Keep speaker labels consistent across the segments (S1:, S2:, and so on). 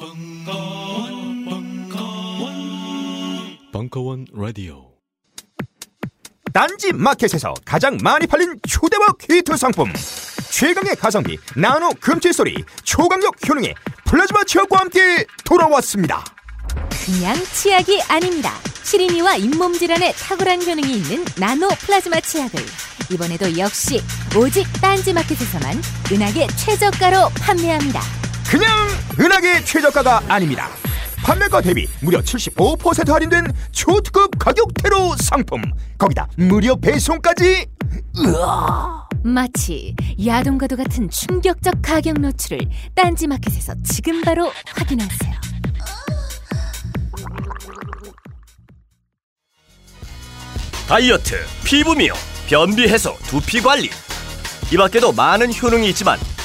S1: 벙커원, 벙커원, 벙커원 라디오.
S2: 딴지 마켓에서 가장 많이 팔린 초대박 히트 상품 최강의 가성비 나노 금칠 소리 초강력 효능의 플라즈마 치약과 함께 돌아왔습니다.
S3: 그냥 치약이 아닙니다. 시린이와 잇몸 질환에 탁월한 효능이 있는 나노 플라즈마 치약을 이번에도 역시 오직 딴지 마켓에서만 은하계 최저가로 판매합니다.
S2: 그냥 은하계 최저가가 아닙니다. 판매가 대비 무려 75% 할인된 초특급 가격대로 상품 거기다 무료 배송까지 으아
S3: 마치 야동과도 같은 충격적 가격 노출을 딴지 마켓에서 지금 바로 확인하세요.
S4: 다이어트, 피부 미용, 변비 해소, 두피 관리. 이 밖에도 많은 효능이 있지만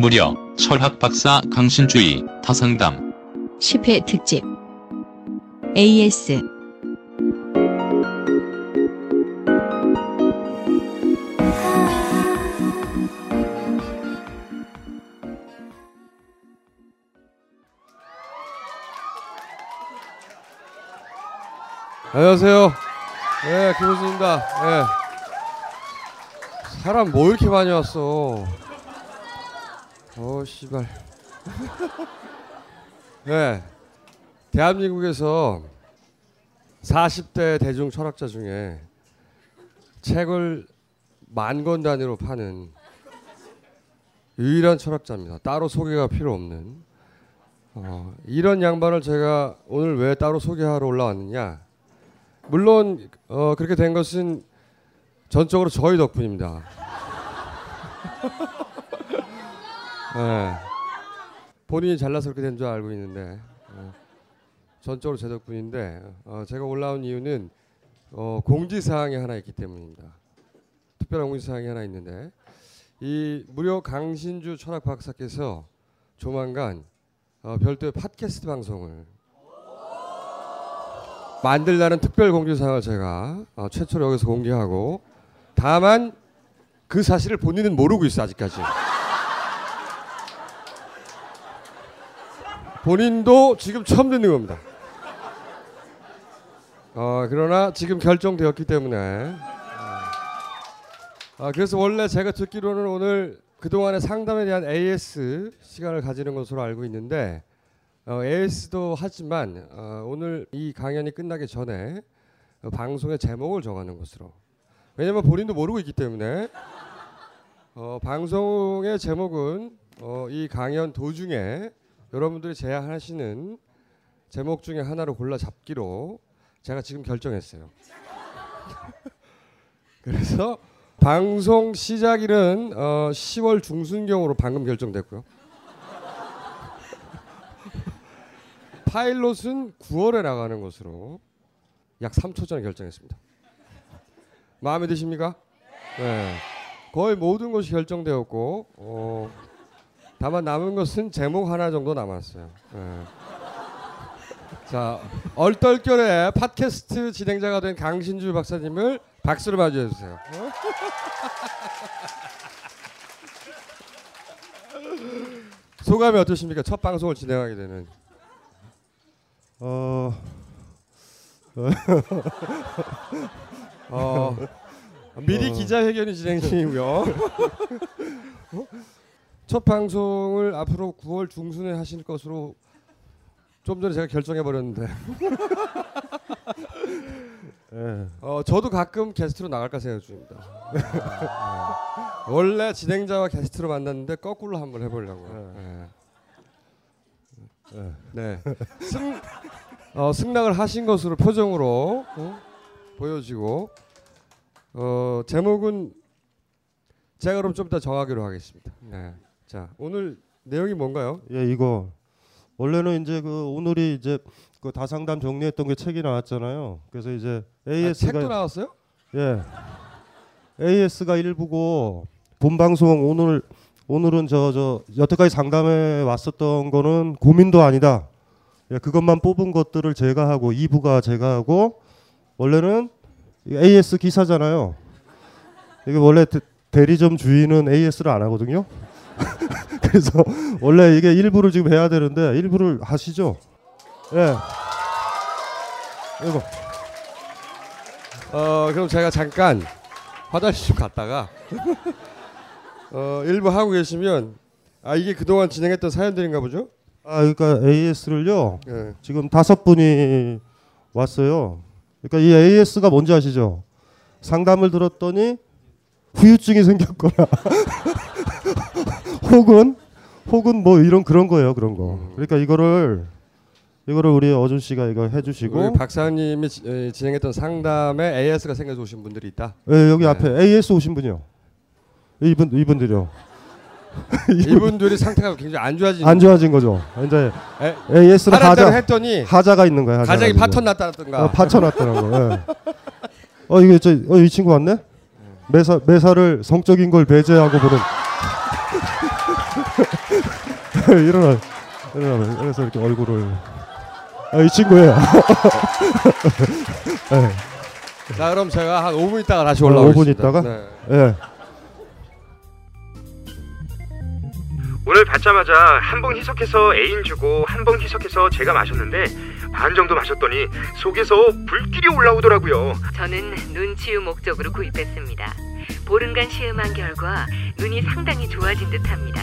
S5: 무려 철학 박사 강신주의 타성담
S6: 10회 특집 AS
S7: 안녕하세요. 네, 김호준입니다. 네. 사람 뭐 이렇게 많이 왔어? 어, 씨발. 네. 대한민국에서 40대 대중 철학자 중에 책을 만 권 단위로 파는 유일한 철학자입니다. 따로 소개가 필요 없는. 어, 이런 양반을 제가 오늘 왜 따로 소개하러 올라왔느냐? 물론 어, 그렇게 된 것은 전적으로 저희 덕분입니다. 네. 본인이 잘나서 그렇게 된 줄 알고 있는데 어, 전적으로 제 덕분인데 어, 제가 올라온 이유는 어, 공지사항이 하나 있기 때문입니다. 특별한 공지사항이 하나 있는데 이 무려 강신주 철학 박사께서 조만간 어, 별도의 팟캐스트 방송을 만들라는 특별 공지사항을 제가 어, 최초로 여기서 공개하고 다만 그 사실을 본인은 모르고 있어 아직까지. 본인도 지금 처음 듣는 겁니다. 어, 그러나 지금 결정되었기 때문에. 어, 그래서 원래 제가 듣기로는 오늘 그동안의 상담에 대한 AS 시간을 가지는 것으로 알고 있는데 어, AS도 하지만 어, 오늘 이 강연이 끝나기 전에 어, 방송의 제목을 정하는 것으로. 왜냐면 본인도 모르고 있기 때문에 어, 방송의 제목은 어, 이 강연 도중에 여러분들이 제안하시는 제목 중에 하나로 골라 잡기로 제가 지금 결정했어요. 그래서 방송 시작일은 어, 10월 중순경으로 방금 결정됐고요. 파일럿은 9월에 나가는 것으로 약 3초 전에 결정했습니다. 마음에 드십니까? 네. 거의 모든 것이 결정되었고 어, 다만 남은 것은 제목 하나 정도 남았어요. 네. 자 얼떨결에 팟캐스트 진행자가 된 강신주 박사님을 박수로 맞이해 주세요. 소감이 어떠십니까? 첫 방송을 진행하게 되는. 어. 어. 미리 기자회견이 진행 중이고요. 첫 방송을 앞으로 9월 중순에 하실 것으로 좀 전에 제가 결정해 버렸는데. 어, 저도 가끔 게스트로 나갈까 생각 중입니다. 네. 원래 진행자와 게스트로 만났는데 거꾸로 한번 해보려고요. 네. 네. 승, 어, 승낙을 하신 것으로 표정으로 어? 보여지고 어, 제목은 제가 그럼 좀 이따 정하기로 하겠습니다. 네. 자, 오늘 내용이 뭔가요?
S8: 예, 이거 원래는 이제 그 오늘이 이제 그 다상담 정리했던 게 책이 나왔잖아요. 그래서 이제
S7: 아,
S8: AS가
S7: 책도 나왔어요?
S8: 예. AS가 일부고 본 방송 오늘 오늘은 저 저 여태까지 상담해 왔었던 거는 고민도 아니다. 예, 그것만 뽑은 것들을 제가 하고 2부가 제가 하고 원래는 이 AS 기사잖아요. 이게 원래 대, 대리점 주인은 AS를 안 하거든요. 그래서 원래 이게 일부를 지금 해야 되는데 일부를 하시죠. 예. 이거
S7: 어, 그럼 제가 잠깐 화장실 좀 갔다가 어, 일부 하고 계시면 아 이게 그동안 진행했던 사연들인가 보죠?
S8: 아 그러니까 AS를요.
S7: 예.
S8: 지금 다섯 분이 왔어요. 그러니까 이 AS가 뭔지 아시죠? 상담을 들었더니 후유증이 생겼거나 혹은 혹은 뭐 이런 그런 거예요, 그런 거. 그러니까 이거를 이거를 우리 어준 씨가 이거 해주시고
S7: 박사님이 지- 에, 진행했던 상담에 AS가 생겨서 오신 분들이 있다.
S8: 예, 여기
S7: 네.
S8: 앞에 AS 오신 분이요. 이분 이분들요.
S7: 이분들이 상태가 굉장히 안 좋아진.
S8: 안 좋아진 거죠. 이제
S7: 대로
S8: 하자
S7: 했더니
S8: 하자가 있는 거예요. 하자가 지금.
S7: 파톤 났다든가.
S8: 어, 파쳐놨다는 거. 예. 어 이게 저어이 친구 왔네? 매사 매사를 성적인 걸 배제하고 보는. 일어나 일어나 그래서 이렇게 얼굴을 아, 이 친구예요. 예.
S7: 자 그럼 제가 한 5분 있다가 다시
S8: 어,
S7: 올라오겠습니다.
S8: 5분 있다가?
S7: 네.
S8: 예.
S2: 오늘 받자마자 한 봉 희석해서 애인 주고 한 봉 희석해서 제가 마셨는데 반 정도 마셨더니 속에서 불길이 올라오더라고요.
S9: 저는 눈 치유 목적으로 구입했습니다. 보름간 시음한 결과 눈이 상당히 좋아진 듯합니다.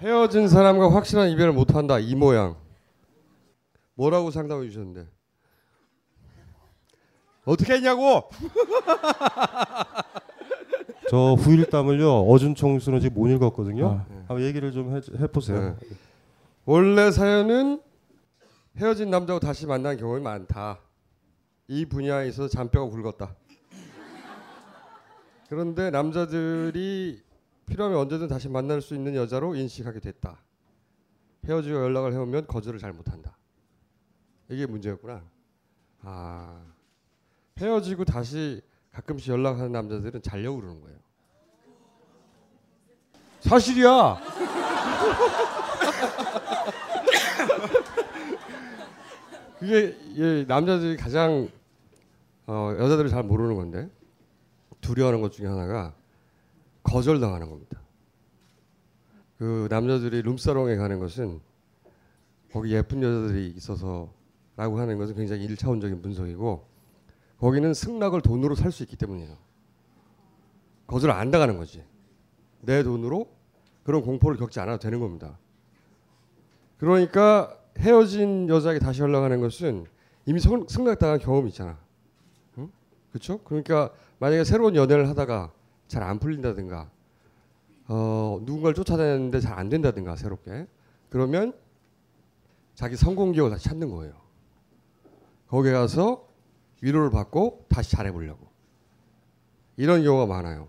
S7: 헤어진 사람과 확실한 이별을 못 한다 이 모양. 뭐라고 상담해 주셨는데? 어떻게 했냐고?
S8: 저 후일담을요 어준 총수는 지금 못 읽었거든요.
S7: 네.
S8: 한번 얘기를 좀 해, 해보세요.
S7: 네. 원래 사연은 헤어진 남자와 다시 만난 경험이 많다. 이 분야에 있어서 잔뼈가 굵었다. 그런데 남자들이 필요하면 언제든 다시 만날 수 있는 여자로 인식하게 됐다. 헤어지고 연락을 해오면 거절을 잘 못한다. 이게 문제였구나. 아 헤어지고 다시 가끔씩 연락하는 남자들은 잘려고 그러는 거예요. 사실이야. 그게 예, 남자들이 가장 어, 여자들이 잘 모르는 건데 두려워하는 것 중에 하나가 거절당하는 겁니다. 그 남자들이 룸사롱에 가는 것은 거기 예쁜 여자들이 있어서라고 하는 것은 굉장히 일차원적인 분석이고 거기는 승낙을 돈으로 살 수 있기 때문이에요. 거절 안 당하는 거지. 내 돈으로 그런 공포를 겪지 않아도 되는 겁니다. 그러니까 헤어진 여자에게 다시 연락하는 것은 이미 성- 승낙당한 경험이 있잖아. 응? 그렇죠? 그러니까 만약에 새로운 연애를 하다가 잘 안 풀린다든가 어, 누군가를 쫓아다녔는데 잘 안 된다든가 새롭게 그러면 자기 성공 기억을 다시 찾는 거예요. 거기에 가서 위로를 받고 다시 잘해보려고 이런 경우가 많아요.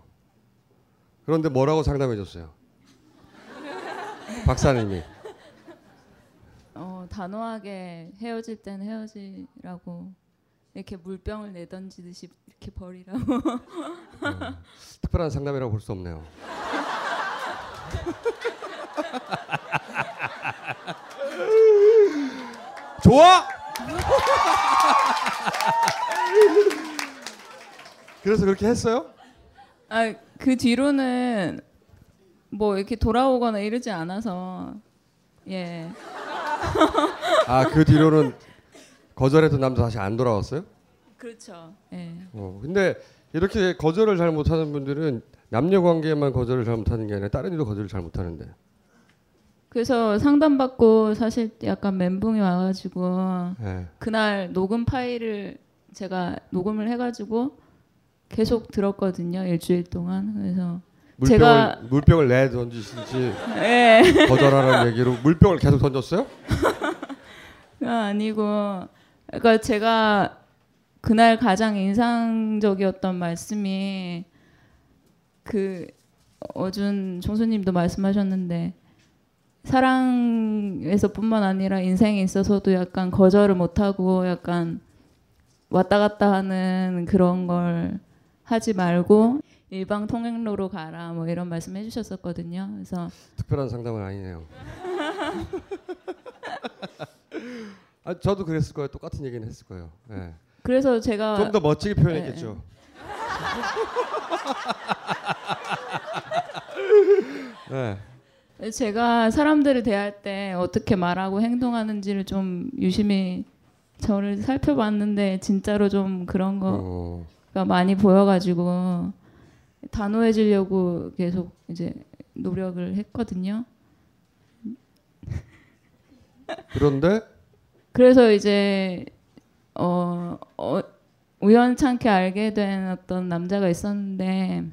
S7: 그런데 뭐라고 상담해 줬어요? 박사님이
S10: 어, 단호하게 헤어질 땐 헤어지라고 이렇게 물병을 내던지듯이 이렇게 버리라고.
S7: 특별한 상담이라고 볼 수 없네요. 좋아. 그래서 그렇게 했어요?
S10: 아, 그 뒤로는 뭐 이렇게 돌아오거나 이러지 않아서 예.
S7: 아 그 뒤로는 거절했던 남자 다시 안 돌아왔어요?
S10: 그렇죠. 예.
S7: 어, 근데 이렇게 거절을 잘 못하는 분들은 남녀 관계에만 거절을 잘 못하는 게 아니라 다른 일도 거절을 잘 못하는데.
S10: 그래서 상담받고 사실 약간 멘붕이 와가지고
S7: 예.
S10: 그날 녹음 파일을 제가 녹음을 해가지고 계속 들었거든요 일주일 동안 그래서
S7: 물병을
S10: 제가
S7: 물병을 내 던지신지
S10: 예.
S7: 거절하라는 얘기로 물병을 계속 던졌어요?
S10: 아니고 그러니까 제가 그날 가장 인상적이었던 말씀이 그 어준 총수님도 말씀하셨는데 사랑에서뿐만 아니라 인생에 있어서도 약간 거절을 못하고 약간 왔다 갔다 하는 그런 걸 하지 말고 일방 통행로로 가라 뭐 이런 말씀 해주셨었거든요. 그래서
S7: 특별한 상담은 아니네요. 아, 저도 그랬을 거예요. 똑같은 얘기는 했을 거예요. 예.
S10: 그래서 제가
S7: 좀 더 멋지게 표현했겠죠. 네.
S10: 제가 사람들을 대할 때 어떻게 말하고 행동하는지를 좀 유심히 저를 살펴봤는데 진짜로 좀 그런
S7: 어.
S10: 거가 많이 보여가지고 단호해지려고 계속 이제 노력을 했거든요.
S7: 그런데
S10: 그래서 이제 어, 어 우연찮게 알게 된 어떤 남자가 있었는데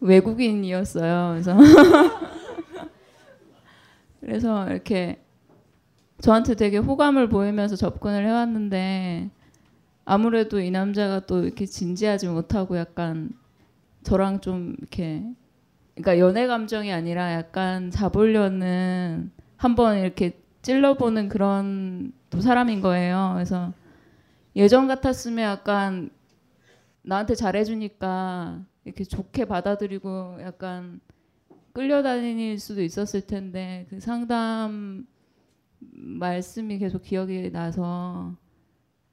S10: 외국인이었어요. 그래서 그래서 이렇게 저한테 되게 호감을 보이면서 접근을 해왔는데 아무래도 이 남자가 또 이렇게 진지하지 못하고 약간 저랑 좀 이렇게 그러니까 연애 감정이 아니라 약간 잡으려는 한번 이렇게 찔러보는 그런 또 사람인 거예요. 그래서 예전 같았으면 약간 나한테 잘해주니까 이렇게 좋게 받아들이고 약간 끌려다닐 수도 있었을 텐데 그 상담 말씀이 계속 기억이 나서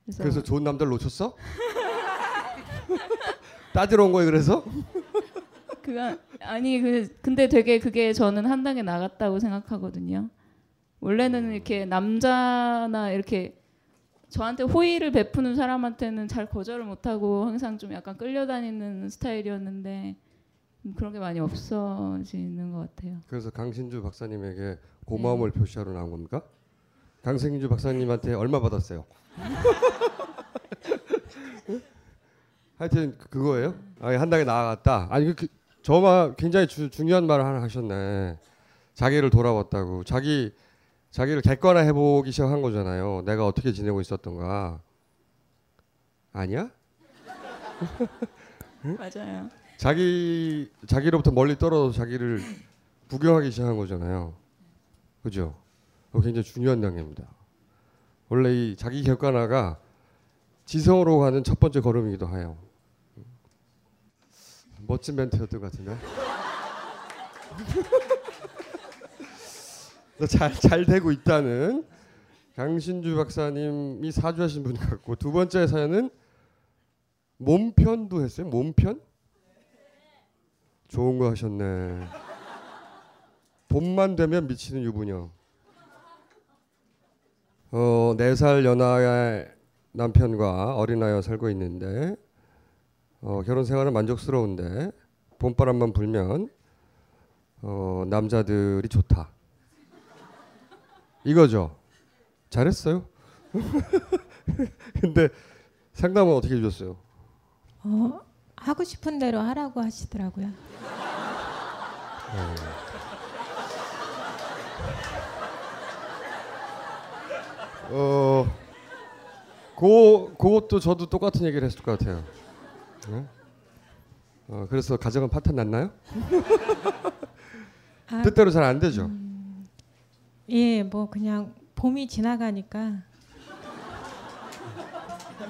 S10: 그래서,
S7: 그래서 좋은 남자를 놓쳤어? 따지러 온 거예요. 그래서
S10: 그가 아니 그 근데 되게 그게 저는 한 단계 나갔다고 생각하거든요. 원래는 이렇게 남자나 이렇게 저한테 호의를 베푸는 사람한테는 잘 거절을 못하고 항상 좀 약간 끌려다니는 스타일이었는데 음, 그런 게 많이 없어지는 것 같아요.
S7: 그래서 강신주 박사님에게 고마움을 표시하러 나온 겁니까? 강신주 박사님한테 얼마 받았어요? 하여튼 그- 그거예요? 아니 한 단계 나아갔다. 아니 그, 그 저만 굉장히 주, 중요한 말을 하나 하셨네. 자기를 돌아봤다고. 자기 자기를 객관화해 보기 시작한 거잖아요. 내가 어떻게 지내고 있었던가. 아니야?
S10: 맞아요.
S7: 자기 자기로부터 멀리 떨어져 자기를 구경하기 시작한 거잖아요. 그죠? 굉장히 중요한 단계입니다. 원래 이 자기 객관화가 지성으로 가는 첫 번째 걸음이기도 해요. 멋진 멘트였던 것 같은데. 잘, 잘 되고 있다는 강신주 박사님이 사주하신 분 같고 두 번째 사연은 몸편도 했어요. 몸편? 좋은 거 하셨네. 봄만 되면 미치는 유부녀. 어, 네살 연하의 남편과 어린아이와 살고 있는데 어, 결혼 생활은 만족스러운데 봄바람만 불면 어, 남자들이 좋다. 이거죠. 잘했어요. 근데 상담은 어떻게 해주셨어요?
S11: 어, 하고 싶은 대로 하라고 하시더라고요.
S7: 어, 그 그것도 저도 똑같은 얘기를 했을 것 같아요. 네? 어, 그래서 가정은 파탄 났나요?
S11: 아,
S7: 뜻대로 잘 안 되죠.
S11: 예, 뭐 그냥 봄이 지나가니까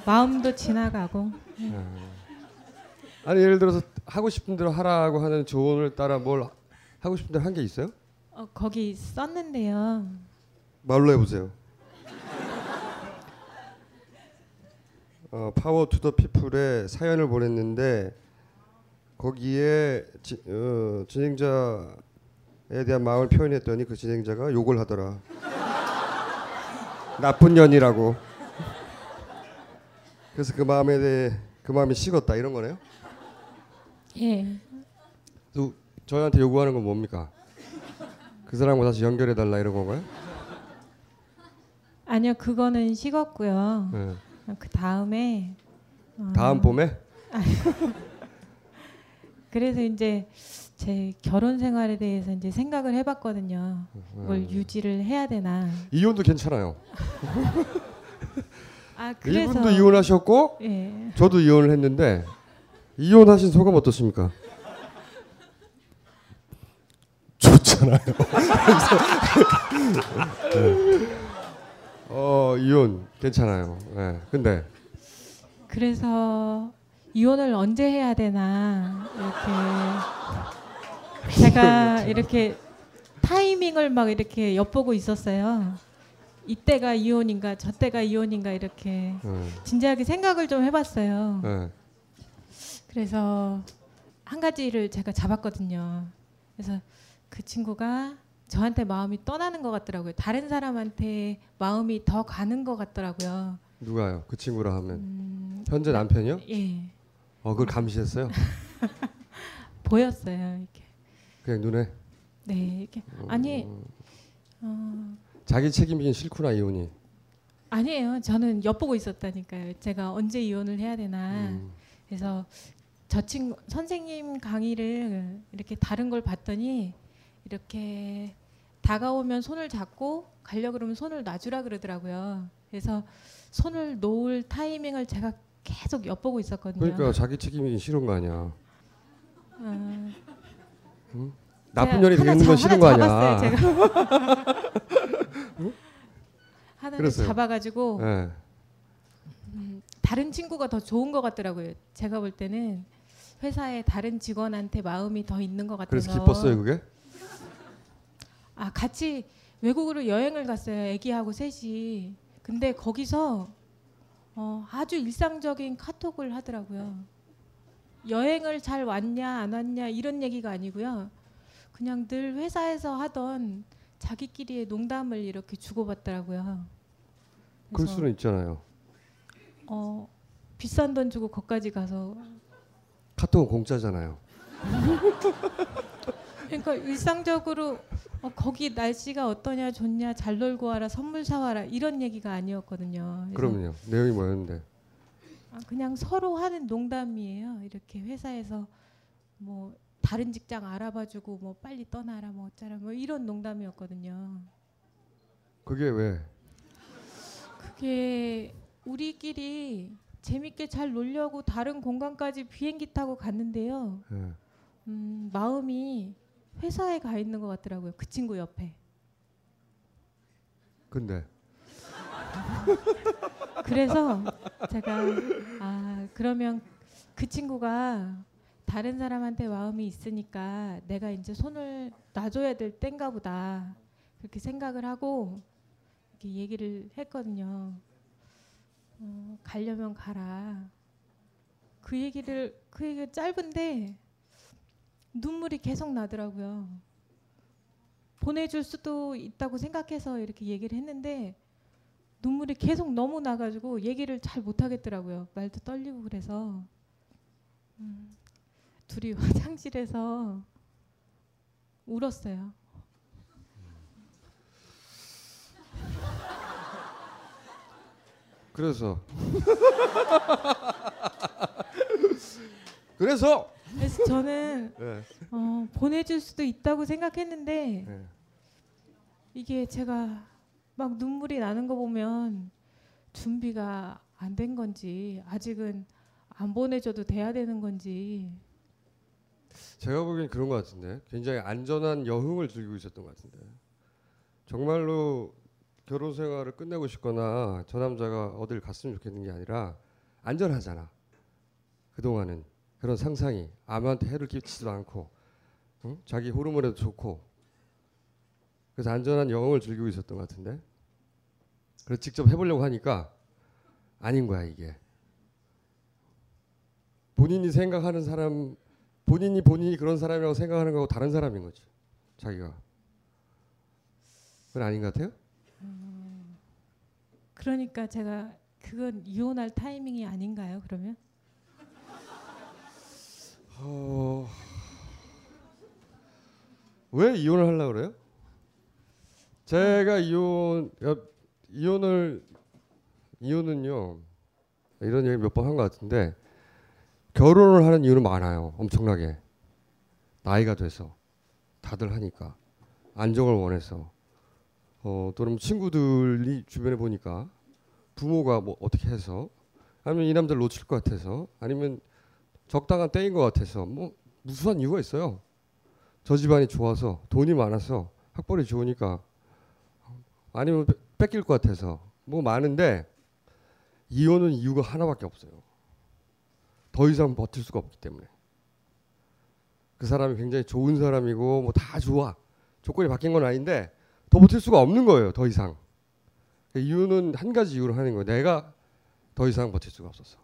S11: 마음도 지나가고 예.
S7: 아니 예를 들어서 하고 싶은 대로 하라고 하는 조언을 따라 뭘 하고 싶은 대로 한 게 있어요?
S11: 어, 거기 썼는데요.
S7: 말로 해보세요. 어, 파워 투더 피플에 사연을 보냈는데 거기에 지, 어, 진행자에 대한 마음을 표현했더니 그 진행자가 욕을 하더라. 나쁜 년이라고. 그래서 그 마음에 대해 그 마음이 식었다 이런 거네요.
S11: 예.
S7: 또 저희한테 요구하는 건 뭡니까? 그 사람과 다시 연결해 달라 이런 건가요?
S11: 아니요, 그거는 식었고요.
S7: 네.
S11: 그 다음에 어,
S7: 다음 봄에
S11: 그래서 이제 제 결혼 생활에 대해서 이제 생각을 해봤거든요. 뭘
S7: 음.
S11: 유지를 해야 되나.
S7: 이혼도 괜찮아요.
S11: 아 그래서
S7: 이분도 이혼하셨고
S11: 예.
S7: 저도 이혼을 했는데 이혼하신 소감 어떻습니까?
S8: 좋잖아요.
S7: 네. 어 이혼 괜찮아요. 네. 근데
S11: 그래서 이혼을 언제 해야 되나 이렇게 제가 이렇게 타이밍을 막 이렇게 엿보고 있었어요. 이때가 이혼인가 저때가 이혼인가 이렇게
S7: 음.
S11: 진지하게 생각을 좀 해봤어요.
S7: 네.
S11: 그래서 한 가지를 제가 잡았거든요. 그래서 그 친구가 저한테 마음이 떠나는 것 같더라고요. 다른 사람한테 마음이 더 가는 것 같더라고요.
S7: 누가요? 그 친구라 하면
S11: 음,
S7: 현재 남편이요?
S11: 예,
S7: 어 그걸 감시했어요?
S11: 보였어요. 이렇게.
S7: 그냥 눈에
S11: 네, 이렇게 아니 어,
S7: 자기 책임이긴 싫구나 이혼이.
S11: 아니에요. 저는 엿보고 있었다니까요. 제가 언제 이혼을 해야 되나.
S7: 음.
S11: 그래서 저 친구 선생님 강의를 이렇게 다른 걸 봤더니 이렇게 다가오면 손을 잡고 가려 그러면 손을 놔주라 그러더라고요. 그래서 손을 놓을 타이밍을 제가 계속 엿보고 있었거든요.
S7: 그러니까 자기 책임이긴 싫은 거 아니야.
S11: 어,
S7: 응? 나쁜
S11: 제가
S7: 년이 되는 건
S11: 잡-
S7: 싫은 거 아니야.
S11: 잡았어요,
S7: 응?
S11: 하나를. 잡아가지고
S7: 네.
S11: 음, 다른 친구가 더 좋은 것 같더라고요. 제가 볼 때는 회사에 다른 직원한테 마음이 더 있는 것 같아서.
S7: 그래서 기뻤어요 그게?
S11: 아 같이 외국으로 여행을 갔어요. 아기하고 셋이. 근데 거기서 어, 아주 일상적인 카톡을 하더라고요. 여행을 잘 왔냐 안 왔냐 이런 얘기가 아니고요. 그냥 늘 회사에서 하던 자기끼리의 농담을 이렇게 주고받더라고요.
S7: 그럴 수는 있잖아요.
S11: 어, 비싼 돈 주고 거기까지 가서
S7: 카톡은 공짜잖아요.
S11: 그러니까 일상적으로 어, 거기 날씨가 어떠냐 좋냐 잘 놀고 와라 선물 사와라 이런 얘기가 아니었거든요.
S7: 그럼요. 내용이 뭐였는데?
S11: 아, 그냥 서로 하는 농담이에요. 이렇게 회사에서 뭐 다른 직장 알아봐주고 뭐 빨리 떠나라 뭐 어쩌라 뭐 이런 농담이었거든요.
S7: 그게 왜?
S11: 그게 우리끼리 재밌게 잘 놀려고 다른 공간까지 비행기 타고 갔는데요.
S7: 예.
S11: 음, 마음이 회사에 가 있는 것 같더라고요. 그 친구 옆에.
S7: 근데
S11: 그래서 제가 아 그러면 그 친구가 다른 사람한테 마음이 있으니까 내가 이제 손을 놔줘야 될 땐가 보다 그렇게 생각을 하고 이렇게 얘기를 했거든요. 어, 가려면 가라. 그 얘기를 그 얘기가 짧은데 눈물이 계속 나더라고요. 보내줄 수도 있다고 생각해서 이렇게 얘기를 했는데 눈물이 계속 너무 나가지고 얘기를 잘 못하겠더라고요. 말도 떨리고 그래서 음, 둘이 화장실에서 울었어요.
S7: 그래서 그래서
S11: 그래서 저는
S7: 네.
S11: 어, 보내줄 수도 있다고 생각했는데
S7: 네.
S11: 이게 제가 막 눈물이 나는 거 보면 준비가 안 된 건지 아직은 안 보내줘도 돼야 되는 건지.
S7: 제가 보기엔 그런 것 같은데. 굉장히 안전한 여흥을 즐기고 있었던 것 같은데. 정말로 결혼 생활을 끝내고 싶거나 저 남자가 어딜 갔으면 좋겠는 게 아니라 안전하잖아. 그동안은 그런 상상이 아무한테 해를 끼치지도 않고 응? 자기 호르몬에도 좋고. 그래서 안전한 여흥을 즐기고 있었던 것 같은데 그래서 직접 해보려고 하니까 아닌 거야 이게 본인이 생각하는 사람 본인이 본인이 그런 사람이라고 생각하는 거하고 다른 사람인 거지 자기가 그건 아닌 것 같아요?
S11: 그러니까 제가 그건 이혼할 타이밍이 아닌가요? 그러면
S7: 어... 왜 이혼을 하려고 그래요? 제가 이혼 야, 이혼을 이혼은요 이런 얘기 몇 번 한 것 같은데 결혼을 하는 이유는 많아요 엄청나게. 나이가 돼서 다들 하니까 안정을 원해서. 어 또는 친구들이 주변에 보니까 부모가 뭐 어떻게 해서 아니면 이 남자를 놓칠 것 같아서 아니면 적당한 때인 것 같아서 뭐 무수한 이유가 있어요. 저 집안이 좋아서 돈이 많아서 학벌이 좋으니까. 아니면 뺏- 뺏길 것 같아서 뭐 많은데 이혼은 이유가 하나밖에 없어요. 더 이상 버틸 수가 없기 때문에 그 사람이 굉장히 좋은 사람이고 뭐 다 좋아 조건이 바뀐 건 아닌데 더 버틸 수가 없는 거예요. 더 이상 그 이유는 한 가지 이유로 하는 거예요. 내가 더 이상 버틸 수가 없었어.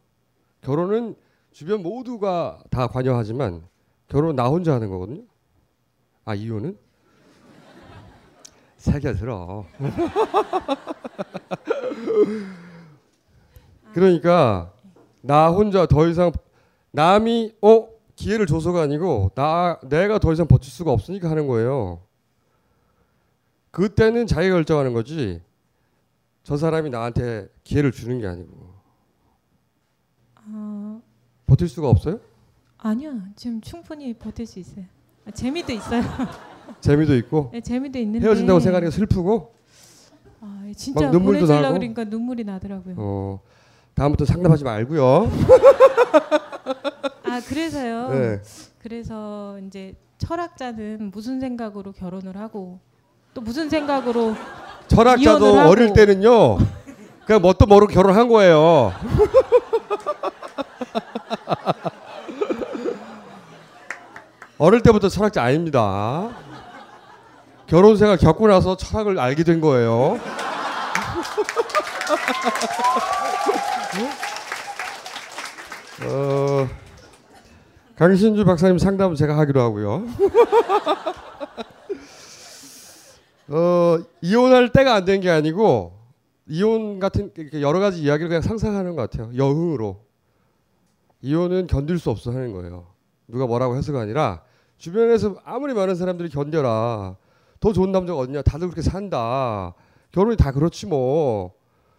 S7: 결혼은 주변 모두가 다 관여하지만 결혼 나 혼자 하는 거거든요. 아 이유는 새겨 들어. 그러니까 나 혼자 더 이상 남이 어 기회를 줘서가 아니고 나 내가 더 이상 버틸 수가 없으니까 하는 거예요. 그때는 자기가 결정하는 거지. 저 사람이 나한테 기회를 주는 게 아니고
S11: 어,
S7: 버틸 수가 없어요?
S11: 아니요. 지금 충분히 버틸 수 있어요. 아, 재미도 있어요.
S7: 재미도 있고
S11: 네, 재미도 있는데
S7: 헤어진다고 생각하니까 슬프고
S11: 아, 진짜
S7: 막 눈물도 나고.
S11: 그러니까 눈물이 나더라고요.
S7: 어 다음부터 상담하지 말고요.
S11: 아 그래서요.
S7: 네.
S11: 그래서 이제 철학자는 무슨 생각으로 결혼을 하고 또 무슨 생각으로
S7: 철학자도. 어릴 때는요. 그냥 뭣도 모르고 결혼한 거예요. 어릴 때부터 철학자 아닙니다. 결혼 생활 겪고 나서 철학을 알게 된 거예요. 어, 강신주 박사님 상담은 제가 하기로 하고요. 어, 이혼할 때가 안 된 게 아니고 이혼 같은 여러 가지 이야기를 그냥 상상하는 것 같아요. 여흥으로. 이혼은 견딜 수 없어 하는 거예요. 누가 뭐라고 해서가 아니라 주변에서 아무리 많은 사람들이 견뎌라. 더 좋은 남자가 어딨냐. 다들 그렇게 산다. 결혼이 다 그렇지 뭐.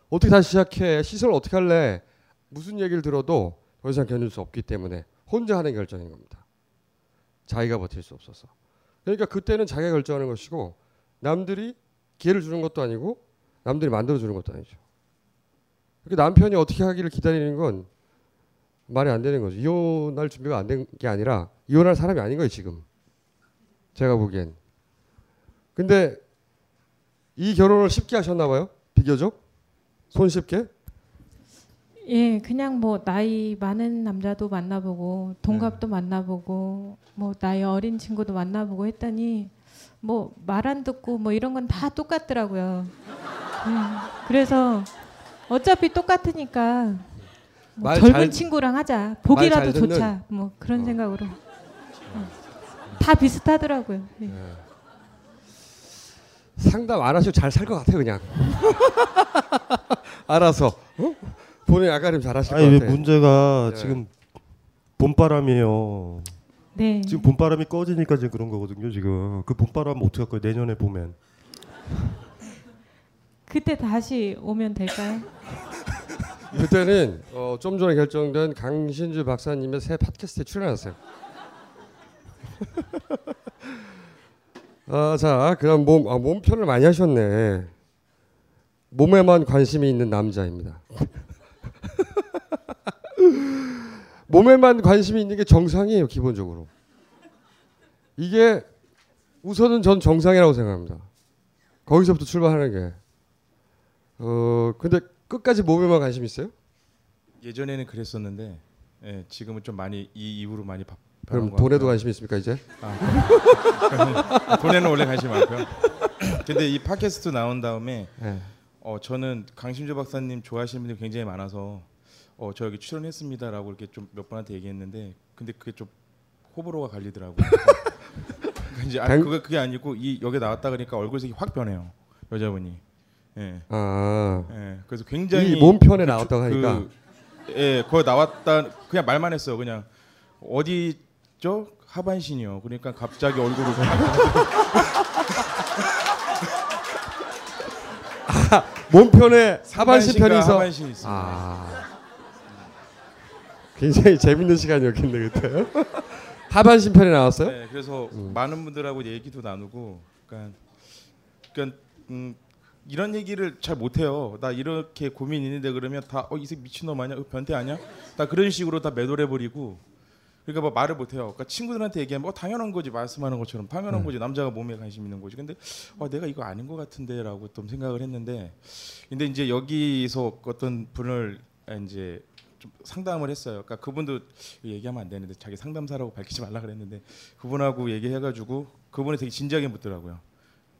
S7: 어떻게 다시 시작해. 시설을 어떻게 할래. 무슨 얘기를 들어도 더 이상 견딜 수 없기 때문에 혼자 하는 결정인 겁니다. 자기가 버틸 수 없어서. 그러니까 그때는 자기가 결정하는 것이고 남들이 기회를 주는 것도 아니고 남들이 만들어 주는 것도 아니죠. 그 남편이 어떻게 하기를 기다리는 건 말이 안 되는 거죠. 이혼할 준비가 안 된 게 아니라 이혼할 사람이 아닌 거예요 지금. 제가 보기엔. 근데 이 결혼을 쉽게 하셨나 봐요. 비교적 손쉽게.
S11: 예, 그냥 뭐 나이 많은 남자도 만나보고 동갑도 만나보고 뭐 나이 어린 친구도 만나보고 했더니 뭐 말 안 듣고 뭐 이런 건 다 똑같더라고요. 예, 그래서 어차피 똑같으니까
S7: 뭐말
S11: 젊은
S7: 잘-
S11: 친구랑 하자 보기라도 좋자 뭐 그런 생각으로 어. 다 비슷하더라고요. 예.
S7: 상담 안 하시고 잘살 것 같아요 그냥. 알아서. 어? 본인 아까림 잘 하실 것
S8: 아니 왜
S7: 같아요.
S8: 문제가
S7: 네.
S8: 지금 봄바람이에요.
S11: 네.
S8: 지금 봄바람이 꺼지니까 지금 그런 거거든요. 지금 그 봄바람 어떻게 할 거예요? 내년에 보면.
S11: 그때 다시 오면 될까요?
S7: 그때는 어, 좀 전에 결정된 강신주 박사님의 새 팟캐스트에 출연하세요. 아, 자, 그럼 몸, 아, 몸 표현을 많이 하셨네. 몸에만 관심이 있는 남자입니다. 몸에만 관심이 있는 게 정상이에요, 기본적으로. 이게 우선은 전 정상이라고 생각합니다. 거기서부터 출발하는 게. 어, 근데 끝까지 몸에만 관심 있어요?
S12: 예전에는 그랬었는데 예, 지금은 좀 많이 이 이후로 많이 바,
S7: 그럼 돈에도. 관심 있습니까 이제?
S12: 아, 돈에는 원래 관심 많고요. 근데 이 팟캐스트 나온 다음에
S7: 네.
S12: 어, 저는 강신주 박사님 좋아하시는 분들이 굉장히 많아서 어, 저 여기 출연했습니다라고 이렇게 좀몇 분한테 얘기했는데 근데 그게 좀 호불호가 갈리더라고요. 그러니까 이제 아,
S7: 강-
S12: 그게 그게 아니고 이 여기 나왔다 그러니까 얼굴색이 확 변해요 여자분이. 예.
S7: 아.
S12: 예. 그래서 굉장히
S7: 이 몸편에
S12: 그
S7: 나왔다고
S12: 주-
S7: 하니까.
S12: 그, 예, 거기 나왔다 그냥 말만 했어요. 그냥 어디 있죠? 하반신이요. 그러니까 갑자기 얼굴을
S7: 몸편에 하반신
S12: 상반신과
S7: 편이 있어.
S12: 하반신이 있습니다.
S7: 아. 굉장히 재밌는 시간이었겠네 그때. 하반신 편이 나왔어요?
S12: 네, 그래서 많은 분들하고 얘기도 나누고, 그러니까, 그러니까 음, 이런 얘기를 잘 못해요. 나 이렇게 고민 있는데 그러면 다 어, 이새 미친놈 아니야? 변태 아니야? 다 그런 식으로 다 매도해 버리고. 그러니까 뭐 말을 못해요. 그러니까 친구들한테 얘기하면 어, 당연한 거지 말씀하는 것처럼 당연한
S7: 음.
S12: 거지 남자가 몸에 관심 있는 거지. 근데 어, 내가 이거 아닌 것 같은데라고 좀 생각을 했는데, 근데 이제 여기서 어떤 분을 이제 좀 상담을 했어요. 그러니까 그분도 얘기하면 안 되는데 자기 상담사라고 밝히지 말라 그랬는데 그분하고 얘기해가지고 그분이 되게 진지하게 묻더라고요.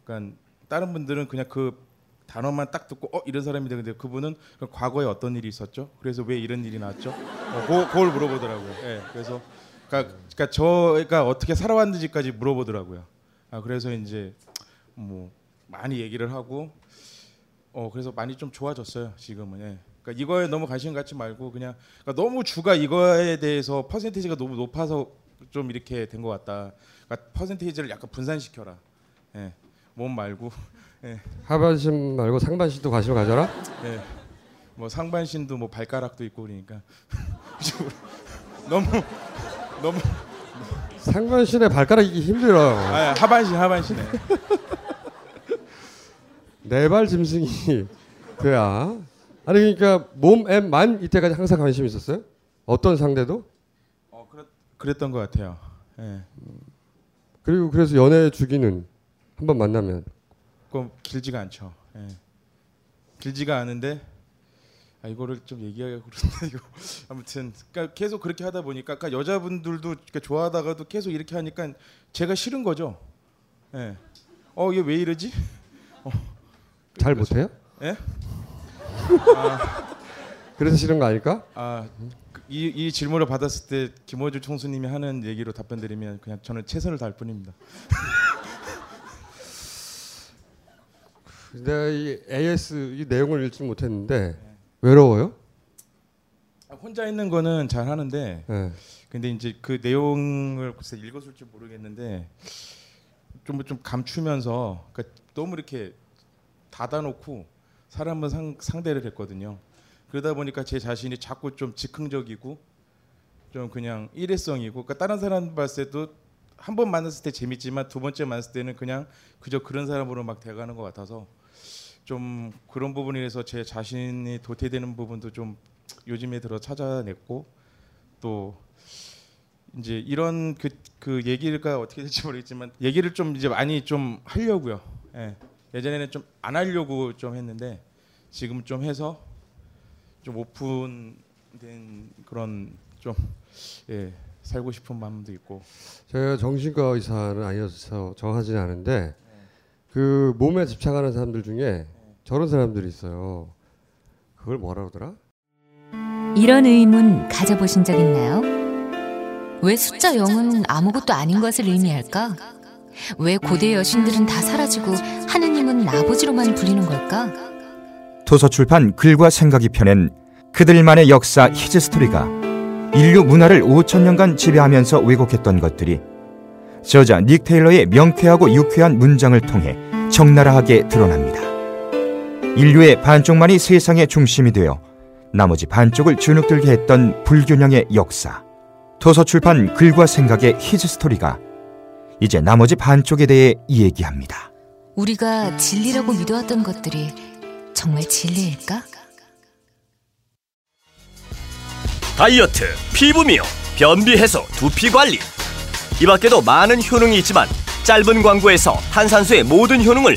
S12: 그러니까 다른 분들은 그냥 그 단어만 딱 듣고 어 이런 사람이다 근데 그분은 과거에 어떤 일이 있었죠? 그래서 왜 이런 일이 나왔죠? 어, 그, 그걸 물어보더라고요. 예, 그래서 그러니까, 그러니까 저가 어떻게 살아왔는지까지 물어보더라고요. 아 그래서 이제 뭐 많이 얘기를 하고 어 그래서 많이 좀 좋아졌어요 지금은. 예. 그러니까 이거에 너무 관심 갖지 말고 그냥 그러니까 너무 주가 이거에 대해서 퍼센테이지가 너무 높아서 좀 이렇게 된 것 같다. 그러니까 퍼센테이지를 약간 분산시켜라. 예. 몸 말고. 예.
S7: 하반신 말고 상반신도 관심 가져라.
S12: 예. 뭐 상반신도 뭐 발가락도 있고 그러니까 너무 너무
S7: 상반신에 발가락이 힘들어.
S12: 아, 하반신 하반신에.
S7: 네발 짐승이 돼야. 아니 그러니까 몸에만 이때까지 항상 관심 있었어요? 어떤 상대도?
S12: 어, 그랬, 그랬던 것 같아요. 예.
S7: 그리고 그래서 연애 주기는 한 번 만나면
S12: 그럼 길지가 않죠. 예. 길지가 않은데 아 이거를 좀 얘기하기가 그런데 이거 아무튼 그러니까 계속 그렇게 하다 보니까 그러니까 여자분들도 이렇게 좋아하다가도 계속 이렇게 하니까 제가 싫은 거죠. 예. 어 이게 왜 이러지? 어.
S7: 잘 못해요?
S12: 예?
S7: 그래서 싫은 거 아닐까?
S12: 아, 그 이, 이 질문을 받았을 때 김호주 총수님이 하는 얘기로 답변드리면 그냥 저는 최선을 다할 뿐입니다.
S7: 내가 이 AS 이 내용을 읽지 못했는데 외로워요?
S12: 아, 혼자 있는 거는 잘 하는데
S7: 네.
S12: 근데 이제 그 내용을 글쎄 읽었을지 모르겠는데 좀 좀 감추면서 그러니까 너무 이렇게 닫아놓고 사람은 상, 상대를 했거든요. 그러다 보니까 제 자신이 자꾸 좀 즉흥적이고 좀 그냥 일회성이고 그러니까 다른 사람 봤을 때도 한 번 만났을 때 재밌지만 두 번째 만났을 때는 그냥 그저 그런 사람으로 막 돼가는 것 같아서 좀 그런 부분에서 제 자신이 도태되는 부분도 좀 요즘에 들어 찾아냈고 또 이제 이런 그, 그 얘기가 어떻게 될지 모르겠지만 얘기를 좀 이제 많이 좀 하려고요. 예. 예전에는 좀 안 하려고 좀 했는데 지금 좀 해서 좀 오픈된 그런 좀 예, 살고 싶은 마음도 있고
S7: 제가 정신과 의사는 아니어서 정하지는 않은데 그 몸에 집착하는 사람들 중에 저런 사람들이 있어요. 그걸 뭐라 그러더라?
S3: 이런 의문 가져보신 적 있나요? 왜 숫자 0은 아무것도 아닌 것을 의미할까? 왜 고대 여신들은 다 사라지고 하느님은 아버지로만 불리는 걸까?
S2: 도서출판 글과 생각이 펴낸 그들만의 역사 히즈스토리가 인류 문화를 5천 년간 지배하면서 왜곡했던 것들이 저자 닉 테일러의 명쾌하고 유쾌한 문장을 통해 적나라하게 드러납니다. 인류의 반쪽만이 세상의 중심이 되어 나머지 반쪽을 주눅들게 했던 불균형의 역사. 도서출판 글과 생각의 히즈스토리가 이제 나머지 반쪽에 대해 이야기합니다.
S3: 우리가 진리라고 믿어왔던 것들이 정말 진리일까?
S4: 다이어트, 피부 미용, 변비 해소, 두피 관리. 이 밖에도 많은 효능이 있지만 짧은 광고에서 탄산수의 모든 효능을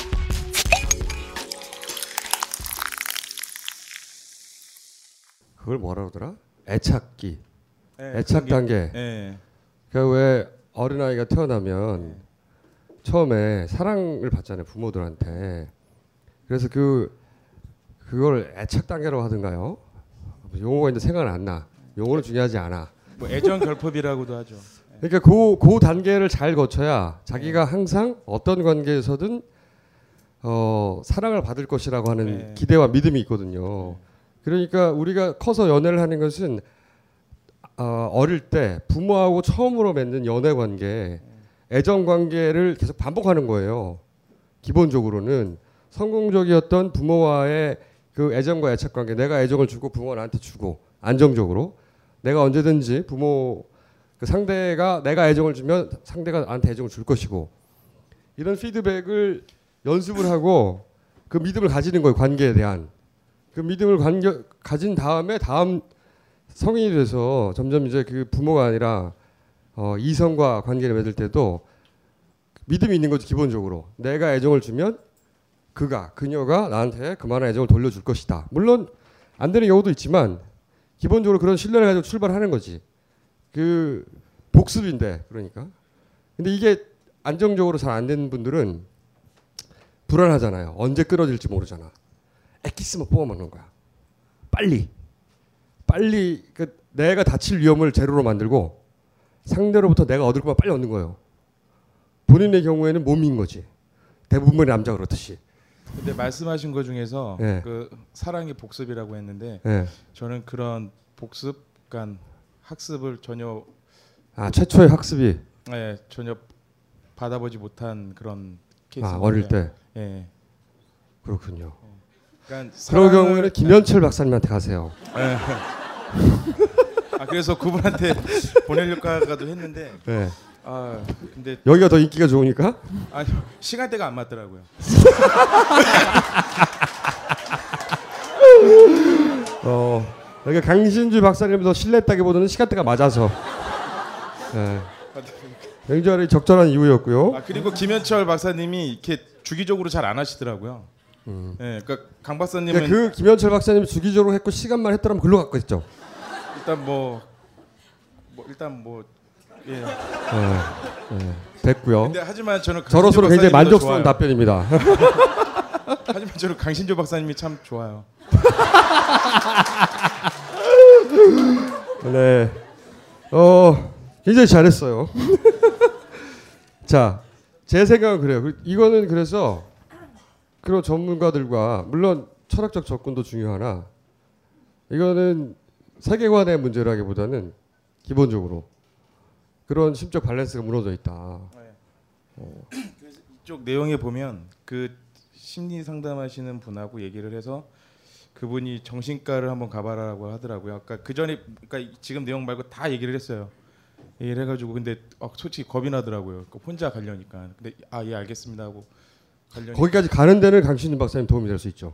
S7: 그걸 뭐라 그러더라? 애착기.
S12: 예,
S7: 애착 단계.
S12: 예.
S7: 그러니까 왜 어린아이가 태어나면 처음에 사랑을 받잖아요 부모들한테 그래서 그 그걸 애착 단계라고 하던가요? 용어가 이제 생각 안 나. 용어는 중요하지 않아.
S12: 뭐 애정 결핍이라고도 하죠.
S7: 그러니까 그, 그 단계를 잘 거쳐야 자기가 항상 어떤 관계에서든 어, 사랑을 받을 것이라고 하는
S12: 네.
S7: 기대와 믿음이 있거든요. 그러니까 우리가 커서 연애를 하는 것은 어, 어릴 때 부모하고 처음으로 맺는 연애 관계, 애정 관계를 계속 반복하는 거예요. 기본적으로는 성공적이었던 부모와의 그 애정과 애착 관계, 내가 애정을 주고 부모가 나한테 주고 안정적으로. 내가 언제든지 부모 그 상대가 내가 애정을 주면 상대가 나한테 애정을 줄 것이고. 이런 피드백을 연습을 하고 그 믿음을 가지는 거예요 관계에 대한 그 믿음을 관계, 가진 다음에 다음 성인이 돼서 점점 이제 그 부모가 아니라 어, 이성과 관계를 맺을 때도 믿음이 있는 거죠 기본적으로. 내가 애정을 주면 그가 그녀가 나한테 그만한 애정을 돌려줄 것이다. 물론 안 되는 경우도 있지만 기본적으로 그런 신뢰를 가지고 출발하는 거지. 그 복습인데 그러니까. 근데 이게 안정적으로 잘 안 되는 분들은 불안하잖아요. 언제 끊어질지 모르잖아 엑기스만 뽑아먹는 거야 빨리 빨리 그 내가 다칠 위험을 제로로 만들고 상대로부터 내가 얻을 것만 빨리 얻는 거예요 본인의 경우에는 몸인 거지 대부분의 남자 그렇듯이
S12: 근데 말씀하신 것 중에서
S7: 예.
S12: 그 사랑의 복습이라고 했는데
S7: 예.
S12: 저는 그런 복습, 그러니까 학습을 전혀
S7: 아 최초의 학습이
S12: 예, 전혀 받아보지 못한 그런 케이스.
S7: 아 어릴 때
S12: 예.
S7: 그렇군요
S12: 그러니까 사랑을-
S7: 경우에는 김현철 박사님한테 가세요
S12: 예. 아 그래서 그분한테 보내려고도 했는데
S7: 네.
S12: 아 근데
S7: 여기가 더 인기가 좋으니까
S12: 아니 시간대가 안 맞더라고요.
S7: 어 여기 강신주 박사님도 신뢰했다기보다는 시간대가 맞아서 네. 굉장히 적절한 이유였고요.
S12: 아 그리고 김현철 박사님이 이렇게 주기적으로 잘 안 하시더라고요. 예, 그러니까 강 박사님은
S7: 그러니까 그 김현철 박사님 주기적으로 했고 시간만 했더라면 글로 갔겠죠.
S12: 일단 뭐, 뭐 일단 뭐 예.
S7: 네. 네. 됐고요.
S12: 근데 하지만 저는
S7: 저로서는
S12: 강신주
S7: 굉장히 만족스러운. 답변입니다.
S12: 하지만 저는 강신조 박사님이 참 좋아요.
S7: 네. 어, 굉장히 잘했어요. 자, 제 생각은 그래요. 그- 이거는 그래서 그런 전문가들과 물론 철학적 접근도 중요하나 이거는 세계관의 문제라기보다는 기본적으로 그런 심적 밸런스가 무너져 있다. 어,
S12: 이쪽 내용에 보면 그 심리 상담하시는 분하고 얘기를 해서 그분이 정신과를 한번 가봐라라고 하더라고요. 아까 그 전에 그러니까 지금 내용 말고 다 얘기를 했어요. 얘기를 해가지고 근데 어, 솔직히 겁이 나더라고요. 그 혼자 가려니까. 근데 아 예 알겠습니다 하고 가려니까.
S7: 거기까지 가는 데는 강신준 박사님 도움이 될 수 있죠.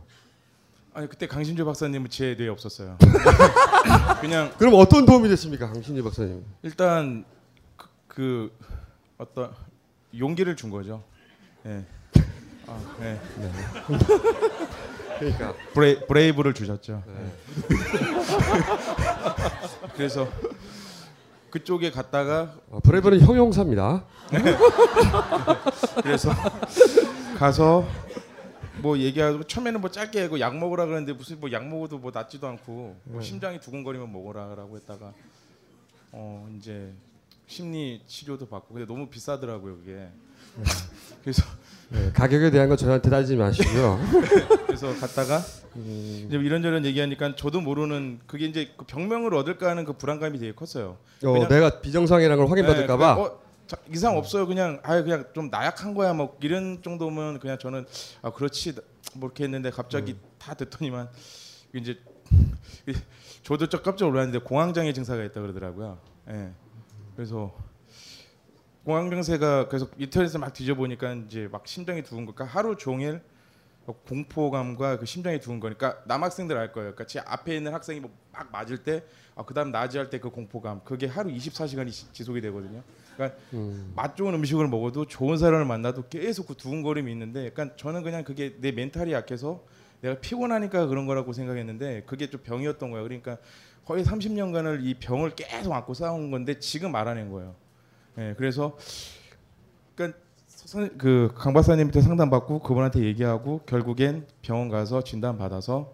S12: 아니 그때 강신조 박사님은 제 뇌에 없었어요. 그냥
S7: 그럼 어떤 도움이 됐습니까, 강신준 박사님?
S12: 일단 그, 그 어떤 용기를 준 거죠. 예. 아, 예.
S7: 그러니까
S12: 브레, 브레이브를 주셨죠.
S7: 네.
S12: 그래서 그쪽에 갔다가
S7: 어, 브레이브는 형용사입니다.
S12: 그래서 가서 뭐 얘기하고 처음에는 뭐 짧게 하고 약 먹으라 그랬는데 무슨 뭐 약 먹어도 뭐 낫지도 않고 뭐
S7: 네.
S12: 심장이 두근거리면 먹어라라고 했다가 어 이제 심리 치료도 받고 근데 너무 비싸더라고요 그게 그래서
S7: 네, 가격에 대한 건 저희한테 따지지 마시고요.
S12: 그래서 갔다가
S7: 음.
S12: 이제 이런저런 얘기하니까 저도 모르는 그게 이제 그 병명을 얻을까 하는 그 불안감이 되게 컸어요.
S7: 어, 내가 비정상이라는 걸 확인받을까봐.
S12: 네, 그냥, 어, 자, 이상 없어요. 그냥 아 그냥 좀 나약한 거야. 뭐 이런 정도면 그냥 저는 아 그렇지 뭐 이렇게 했는데 갑자기
S7: 음.
S12: 다 됐더니만 이제 저도 좀 깜짝 놀랐는데 공황장애 증사가 있다 그러더라고요. 예. 그래서 공황병세가 계속 인터넷에 막 뒤져보니까 이제 막 심장이 두근 거니까 하루 종일 공포감과 그 심장이 두근 거니까 남학생들 알 거예요. 그러니까 제 앞에 있는 학생이 뭐 막 맞을 때, 아, 그다음 나지할 때 그 공포감, 그게 하루 24시간이 지속이 되거든요. 그러니까
S7: 음.
S12: 맛 좋은 음식을 먹어도 좋은 사람을 만나도 계속 그 두근거림이 있는데, 약간 저는 그냥 그게 내 멘탈이 약해서 내가 피곤하니까 그런 거라고 생각했는데 그게 좀 병이었던 거예요. 그러니까 거의 30년간을 이 병을 계속 안고 싸운 건데 지금 알아낸 거예요. 예, 그래서 그러니까 선- 그 강 박사님한테 상담 받고 그분한테 얘기하고 결국엔 병원 가서 진단 받아서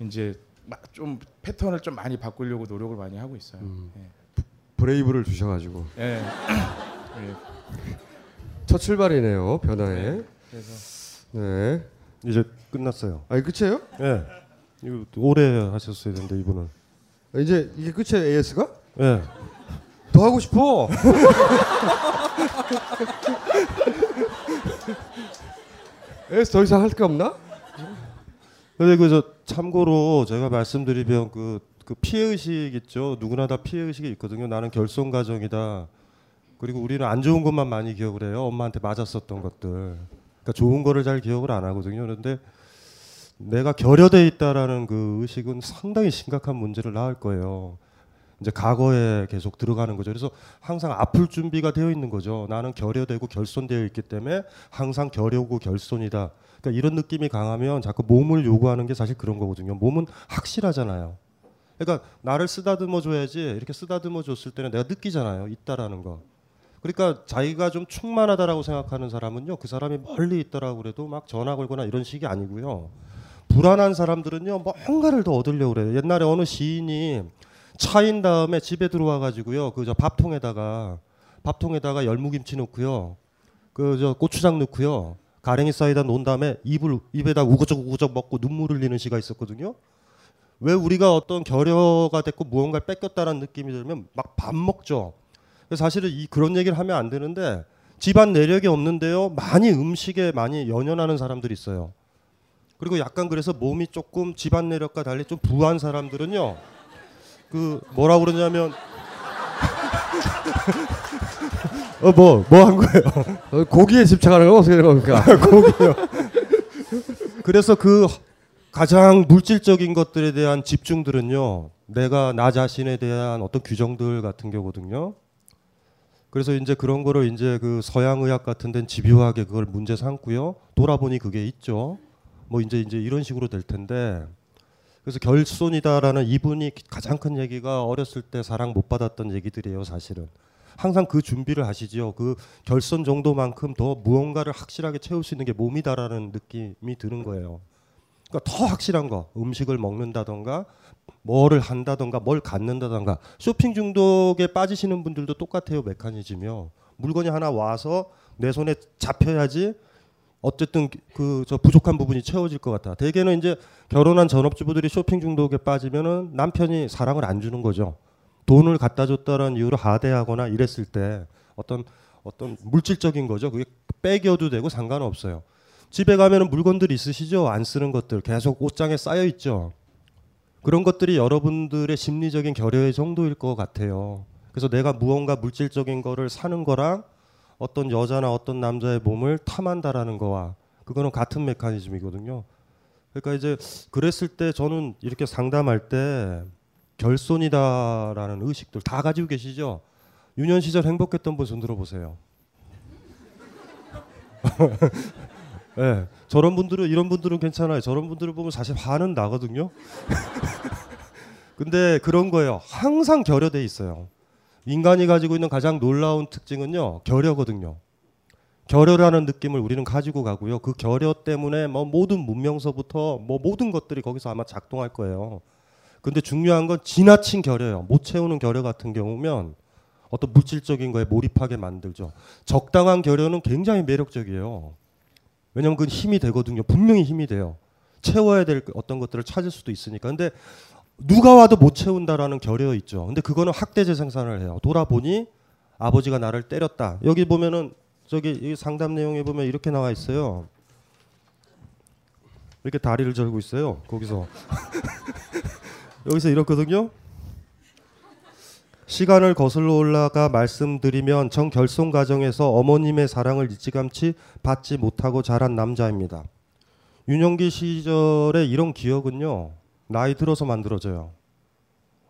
S12: 이제 막좀 패턴을 좀 많이 바꾸려고 노력을 많이 하고 있어요. 예.
S7: 브레이브를 주셔가지고
S12: 예. 예.
S7: 첫 출발이네요 변화에.
S12: 그래서
S7: 네.
S8: 이제 끝났어요.
S7: 아니 끝이에요?
S8: 예. 이거 오래 하셨어야 되는데 이분은.
S7: 이제 이게 끝이에요 AS가?
S8: 예.
S7: 더 하고 싶어. AS 더 이상 할 게 없나?
S8: 근데 그저 참고로 제가 말씀드리면 그, 그 피해 의식 있죠. 누구나 다 피해 의식이 있거든요. 나는 결손 가정이다. 그리고 우리는 안 좋은 것만 많이 기억을 해요. 엄마한테 맞았었던 것들. 그러니까 좋은 거를 잘 기억을 안 하거든요. 그런데 내가 결여돼 있다라는 그 의식은 상당히 심각한 문제를 낳을 거예요. 이제 과거에 계속 들어가는 거죠. 그래서 항상 아플 준비가 되어 있는 거죠. 나는 결여되고 결손되어 있기 때문에 항상 결여고 결손이다. 그러니까 이런 느낌이 강하면 자꾸 몸을 요구하는 게 사실 그런 거거든요. 몸은 확실하잖아요. 그러니까 나를 쓰다듬어 줘야지 이렇게 쓰다듬어 줬을 때는 내가 느끼잖아요. 있다라는 거. 그러니까 자기가 좀 충만하다라고 생각하는 사람은요. 그 사람이 멀리 있더라고 그래도 막 전화 걸거나 이런 식이 아니고요. 불안한 사람들은요. 뭔가를 더 얻으려고 그래요. 옛날에 어느 시인이 차인 다음에 집에 들어와 가지고요. 그 저 밥통에다가 밥통에다가 열무김치 넣고요. 그 저 고추장 넣고요. 가랭이 사이다 놓은 다음에 입을 입에다 우거적 우거적 먹고 눈물 흘리는 시가 있었거든요. 왜 우리가 어떤 결여가 됐고 무언가를 뺏겼다는 느낌이 들면 막 밥 먹죠. 사실은 이 그런 얘기를 하면 안 되는데 집안 내력이 없는데요. 많이 음식에 많이 연연하는 사람들이 있어요. 그리고 약간 그래서 몸이 조금 집안 내력과 달리 좀 부한 사람들은요. 그 뭐라 그러냐면 어 뭐 뭐 한 거예요?
S7: 어, 고기에 집착하는 건 어떻게 된 겁니까?
S8: 고기요. 그래서 그 가장 물질적인 것들에 대한 집중들은요. 내가 나 자신에 대한 어떤 규정들 같은 경우거든요. 그래서 이제 그런 거를 이제 그 서양 의학 같은 데는 집요하게 그걸 문제 삼고요. 돌아보니 그게 있죠. 뭐 이제 이제 이런 식으로 될 텐데 그래서 결손이다라는 이분이 가장 큰 얘기가 어렸을 때 사랑 못 받았던 얘기들이에요, 사실은. 항상 그 준비를 하시지요. 그 결손 정도만큼 더 무언가를 확실하게 채울 수 있는 게 몸이다라는 느낌이 드는 거예요. 그러니까 더 확실한 거, 음식을 먹는다던가, 뭐를 한다던가, 뭘 갖는다던가, 쇼핑 중독에 빠지시는 분들도 똑같아요, 메커니즘이요. 물건이 하나 와서 내 손에 잡혀야지 어쨌든 그 저 부족한 부분이 채워질 것 같아. 대개는 이제 결혼한 전업주부들이 쇼핑 중독에 빠지면은 남편이 사랑을 안 주는 거죠. 돈을 갖다 줬다는 이유로 하대하거나 이랬을 때 어떤 어떤 물질적인 거죠. 그게 빼겨도 되고 상관없어요. 집에 가면은 물건들 있으시죠? 안 쓰는 것들 계속 옷장에 쌓여 있죠. 그런 것들이 여러분들의 심리적인 결여의 정도일 것 같아요. 그래서 내가 무언가 물질적인 거를 사는 거랑 어떤 여자나 어떤 남자의 몸을 탐한다라는 거와 그거는 같은 메커니즘이거든요. 그러니까 이제 그랬을 때 저는 이렇게 상담할 때 결손이다라는 의식들 다 가지고 계시죠. 유년 시절 행복했던 분 손 들어보세요. 예, 저런 분들은 이런 분들은 괜찮아요. 저런 분들을 보면 사실 화는 나거든요. 근데 그런 거예요. 항상 결여돼 있어요. 인간이 가지고 있는 가장 놀라운 특징은요, 결여거든요. 결여라는 느낌을 우리는 가지고 가고요. 그 결여 때문에 뭐 모든 문명서부터 뭐 모든 것들이 거기서 아마 작동할 거예요. 근데 중요한 건 지나친 결여요. 못 채우는 결여 같은 경우면 어떤 물질적인 거에 몰입하게 만들죠. 적당한 결여는 굉장히 매력적이에요. 왜냐하면 그건 힘이 되거든요. 분명히 힘이 돼요. 채워야 될 어떤 것들을 찾을 수도 있으니까. 근데 누가 와도 못 채운다라는 결여 있죠. 근데 그거는 학대 재 생산을 해요. 돌아보니 아버지가 나를 때렸다. 여기 보면은 저기 이 상담 내용에 보면 이렇게 나와 있어요. 이렇게 다리를 절고 있어요. 거기서 여기서 이렇거든요. 시간을 거슬러 올라가 말씀드리면 정결손 가정에서 어머님의 사랑을 일찌감치 받지 못하고 자란 남자입니다. 윤영기 시절에 이런 기억은요. 나이 들어서 만들어져요.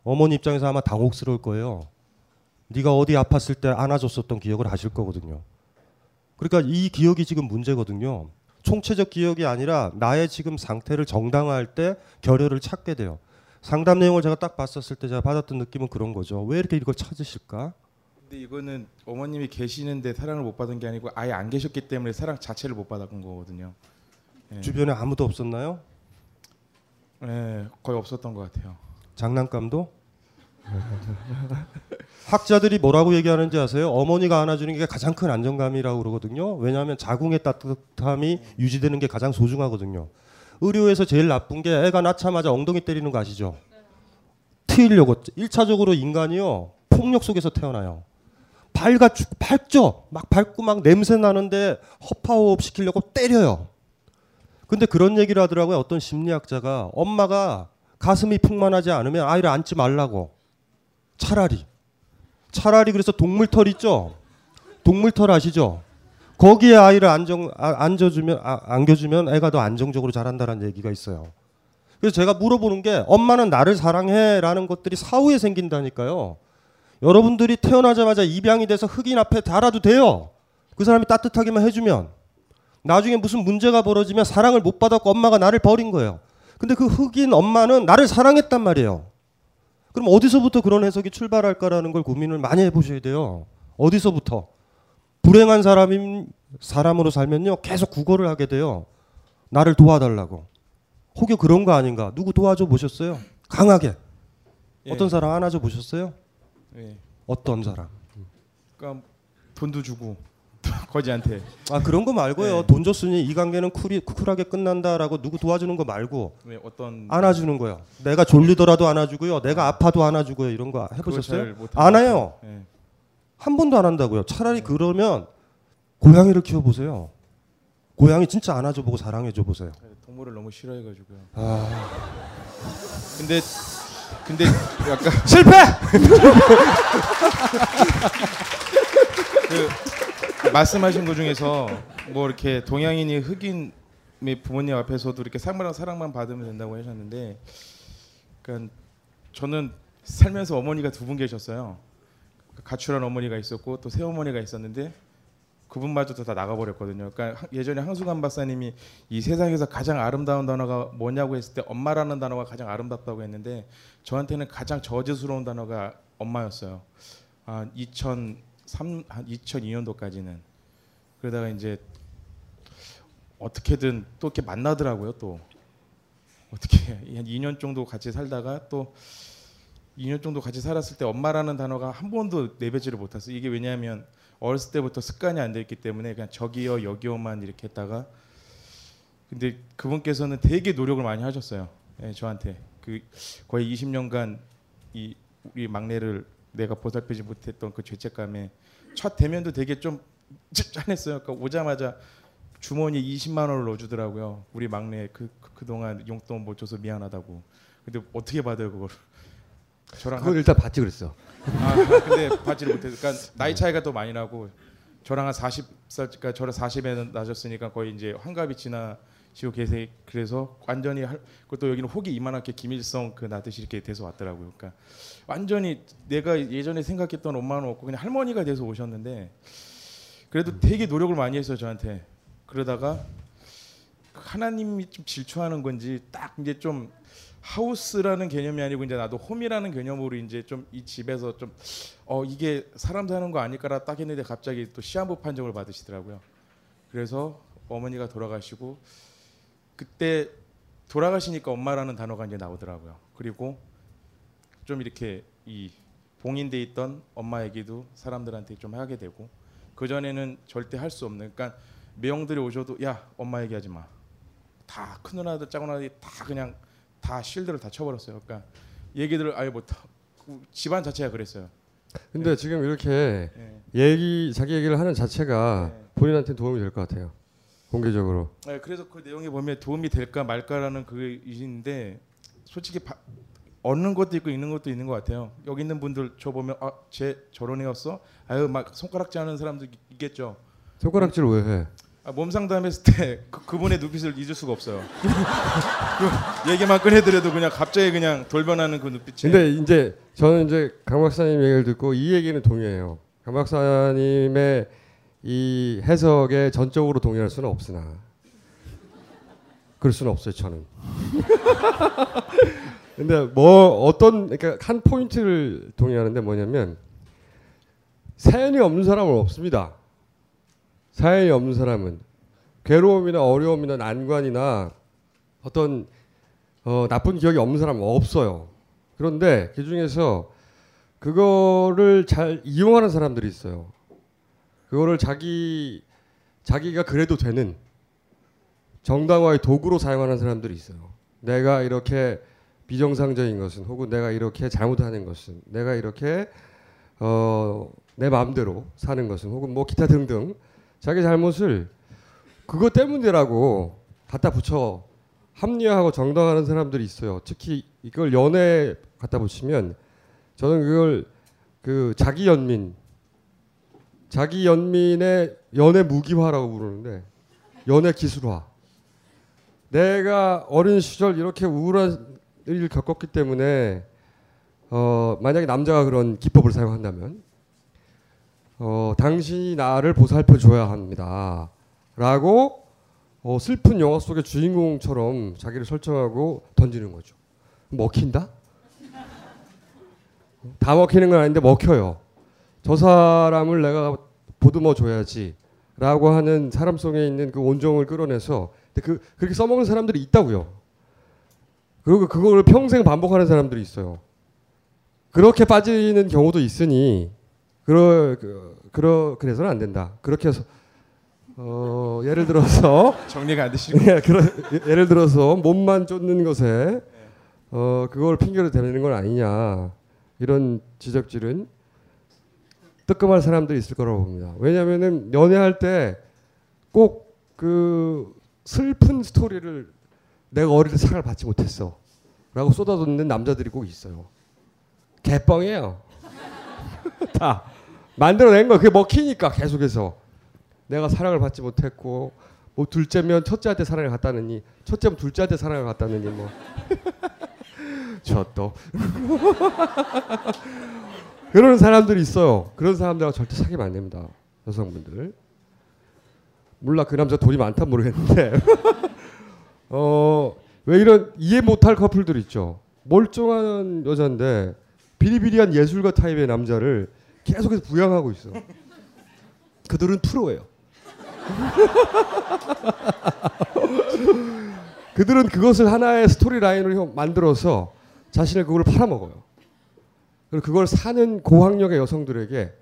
S8: 어머니 입장에서 아마 당혹스러울 거예요. 네가 어디 아팠을 때 안아줬었던 기억을 하실 거거든요. 그러니까 이 기억이 지금 문제거든요. 총체적 기억이 아니라 나의 지금 상태를 정당화할 때 결여를 찾게 돼요. 상담 내용을 제가 딱 봤었을 때 제가 받았던 느낌은 그런 거죠. 왜 이렇게 이걸 찾으실까?
S12: 근데 이거는 어머님이 계시는데 사랑을 못 받은 게 아니고 아예 안 계셨기 때문에 사랑 자체를 못 받았던 거거든요. 예.
S8: 주변에 아무도 없었나요?
S12: 네, 거의 없었던 것 같아요.
S8: 장난감도? 학자들이 뭐라고 얘기하는지 아세요? 어머니가 안아주는 게 가장 큰 안정감이라고 그러거든요. 왜냐하면 자궁의 따뜻함이 유지되는 게 가장 소중하거든요. 의료에서 제일 나쁜 게 애가 낳자마자 엉덩이 때리는 거 아시죠? 트이려고 1차적으로 인간이요 폭력 속에서 태어나요. 밝아 죽 밝죠. 막 밝고 막 냄새 나는데 허파호흡 시키려고 때려요. 근데 그런 얘기를 하더라고요. 어떤 심리학자가 엄마가 가슴이 풍만하지 않으면 아이를 안지 말라고. 차라리 차라리 그래서 동물털 있죠. 동물털 아시죠? 거기에 아이를 안정 아, 앉아주면 아, 안겨주면 애가 더 안정적으로 자란다는 얘기가 있어요. 그래서 제가 물어보는 게 엄마는 나를 사랑해 라는 것들이 사후에 생긴다니까요. 여러분들이 태어나자마자 입양이 돼서 흑인 앞에 달아도 돼요. 그 사람이 따뜻하게만 해주면 나중에 무슨 문제가 벌어지면 사랑을 못 받았고 엄마가 나를 버린 거예요. 근데 그 흑인 엄마는 나를 사랑했단 말이에요. 그럼 어디서부터 그런 해석이 출발할까라는 걸 고민을 많이 해보셔야 돼요. 어디서부터? 불행한 사람인 사람으로 살면요 계속 구걸을 하게 돼요. 나를 도와달라고. 혹여 그런 거 아닌가? 누구 도와줘 보셨어요? 강하게.
S12: 예.
S8: 어떤 사람 안아줘 보셨어요?
S12: 예.
S8: 어떤 사람?
S12: 그러니까 돈도 주고 거지한테.
S8: 아 그런 거 말고요.
S12: 네.
S8: 돈 줬으니 이 관계는 쿨이, 쿨하게 끝난다라고 누구 도와주는 거 말고
S12: 왜 어떤
S8: 안아주는 거요. 내가 졸리더라도 안아주고요. 내가 아파도 안아주고요. 이런 거 해보셨어요?
S12: 안것
S8: 해요.
S12: 예.
S8: 한 번도 안 한다고요. 차라리 그러면 고양이를 키워보세요. 고양이 진짜 안아줘 보고 사랑해줘 보세요.
S12: 동물을 너무 싫어해가지고요.
S8: 아.
S12: 근데 근데 약간
S8: 실패!
S12: 그 말씀하신 것 중에서 뭐 이렇게 동양인이 흑인의 부모님 앞에서도 이렇게 사랑만 사랑만 받으면 된다고 하셨는데, 그러니까 저는 살면서 어머니가 두 분 계셨어요. 가출한 어머니가 있었고 또 새어머니가 있었는데 그분마저도 다 나가버렸거든요. 그러니까 하- 예전에 항수관 박사님이 이 세상에서 가장 아름다운 단어가 뭐냐고 했을 때 엄마라는 단어가 가장 아름답다고 했는데 저한테는 가장 저주스러운 단어가 엄마였어요. 아, 2003, 한 2002년도까지는 그러다가 이제 어떻게든 또 이렇게 만나더라고요. 또 어떻게 한 2년 정도 같이 살다가 또 2년 정도 같이 살았을 때 엄마라는 단어가 한 번도 내뱉지를 못했어요. 이게 왜냐하면 어렸을 때부터 습관이 안돼 있기 때문에 그냥 저기요 여기요만 이렇게 했다가 근데 그분께서는 되게 노력을 많이 하셨어요. 예, 저한테 그 거의 20년간 이 우리 막내를 내가 보살피지 못했던 그 죄책감에 첫 대면도 되게 좀 짠했어요. 그러니까 오자마자 주머니에 20만 원을 넣어주더라고요. 우리 막내 그, 그 그 동안 용돈 못 줘서 미안하다고. 근데 어떻게 받아요 그걸? 저랑
S7: 그걸
S12: 한-
S7: 일단 받지 그랬어.
S12: 아 근데 받지를 못해서 그러니까 나이 차이가 더 많이 나고 저랑 한 40살 그러니까 저랑 40에 나셨으니까 거의 이제 환갑이 지나 시고 계세 그래서 완전히 할, 그것도 여기는 혹이 이만하게 김일성 그 나듯이 이렇게 돼서 왔더라고요. 그러니까 완전히 내가 예전에 생각했던 엄마는 없고 그냥 할머니가 돼서 오셨는데 그래도 되게 노력을 많이 했어요 저한테 그러다가 하나님이 좀 질투하는 건지 딱 이제 좀 하우스라는 개념이 아니고 이제 나도 홈이라는 개념으로 이제 좀 이 집에서 좀 어 이게 사람 사는 거 아닐까라 딱 했는데 갑자기 또 시한부 판정을 받으시더라고요. 그래서 어머니가 돌아가시고 그때 돌아가시니까 엄마라는 단어가 이제 나오더라고요. 그리고 좀 이렇게 이 봉인돼 있던 엄마 얘기도 사람들한테 좀 하게 되고 그 전에는 절대 할 수 없는 그러니까 매형들이 오셔도 야 엄마 얘기하지 마. 다 큰 누나들 작은 누나들이 다 그냥 다 실드를 다 쳐버렸어요. 그러니까 얘기들을 아예 못 하고 집안 자체가 그랬어요.
S7: 근데 지금 이렇게
S12: 네.
S7: 얘기 자기 얘기를 하는 자체가 본인한테 도움이 될 것 같아요. 공개적으로.
S12: 네, 그래서 그 내용에 보면 도움이 될까 말까라는 그이신데 솔직히 바, 얻는 것도 있고 있는 것도 있는 것 같아요. 여기 있는 분들 저 보면 아 쟤 저런 애였어? 아유 막 손가락질 하는 사람도 있- 있겠죠.
S7: 손가락질을 왜 해?
S12: 아, 몸 상담했을 때 그, 그분의 눈빛을 잊을 수가 없어요. 그 얘기만 꺼내드려도 그냥 갑자기 그냥 돌변하는 그 눈빛이.
S7: 근데 이제 저는 이제 강 박사님 얘기를 듣고 이 얘기는 동의해요. 강 박사님의 이 해석에 전적으로 동의할 수는 없으나 그럴 수는 없어요. 저는. 근데 뭐 어떤 그러니까 한 포인트를 동의하는데 뭐냐면 사연이 없는 사람은 없습니다. 사연이 없는 사람은 괴로움이나 어려움이나 난관이나 어떤 어, 나쁜 기억이 없는 사람은 없어요. 그런데 그 중에서 그거를 잘 이용하는 사람들이 있어요. 그거를 자기 자기가 그래도 되는 정당화의 도구로 사용하는 사람들이 있어요. 내가 이렇게 비정상적인 것은 혹은 내가 이렇게 잘못하는 것은 내가 이렇게 어, 내 마음대로 사는 것은 혹은 뭐 기타 등등 자기 잘못을 그것 때문이라고 갖다 붙여 합리화하고 정당하는 사람들이 있어요. 특히 이걸 연애에 갖다 붙이면 저는 그걸 그 자기 연민 자기 연민의 연애 무기화라고 부르는데 연애 기술화. 내가 어린 시절 이렇게 우울한 일을 겪었기 때문에 어 만약에 남자가 그런 기법을 사용한다면 어 당신이 나를 보살펴 줘야 합니다. 라고 어, 슬픈 영화 속의 주인공처럼 자기를 설정하고 던지는 거죠. 먹힌다? 다 먹히는 건 아닌데 먹혀요. 저 사람을 내가 보듬어 줘야지. 라고 하는 사람 속에 있는 그 온정을 끌어내서 그 그렇게 써먹는 사람들이 있다고요. 그리고 그걸 평생 반복하는 사람들이 있어요. 그렇게 빠지는 경우도 있으니 그러 그, 그러 그래서는 안 된다. 그렇게 해서 어, 예를 들어서
S12: 정리가 안 되시고
S7: 예, 그러, 예를 들어서 몸만 쫓는 것에 어, 그걸 핑계로 대는 건 아니냐 이런 지적질은 뜨끔할 사람들이 있을 거라고 봅니다. 왜냐하면은 연애할 때 꼭 그 슬픈 스토리를 내가 어릴 때 사랑을 받지 못했어 라고 쏟아붓는 남자들이 꼭 있어요. 개뻥이에요. 다 만들어낸 거 그게 먹히니까 계속해서 내가 사랑을 받지 못했고 뭐 둘째면 첫째한테 사랑을 갖다느니 첫째면 둘째한테 사랑을 갖다느니 뭐 저또 그런 사람들이 있어요. 그런 사람들하고 절대 사귀면 안 됩니다. 여성분들. 몰라 그 남자 돈이 많다 모르겠는데 어 왜 이런 이해 못할 커플들 있죠. 멀쩡한 여자인데 비리비리한 예술가 타입의 남자를 계속해서 부양하고 있어. 그들은 프로예요. 그들은 그것을 하나의 스토리 라인으로 만들어서 자신의 그걸 팔아먹어요. 그걸 사는 고학력의 여성들에게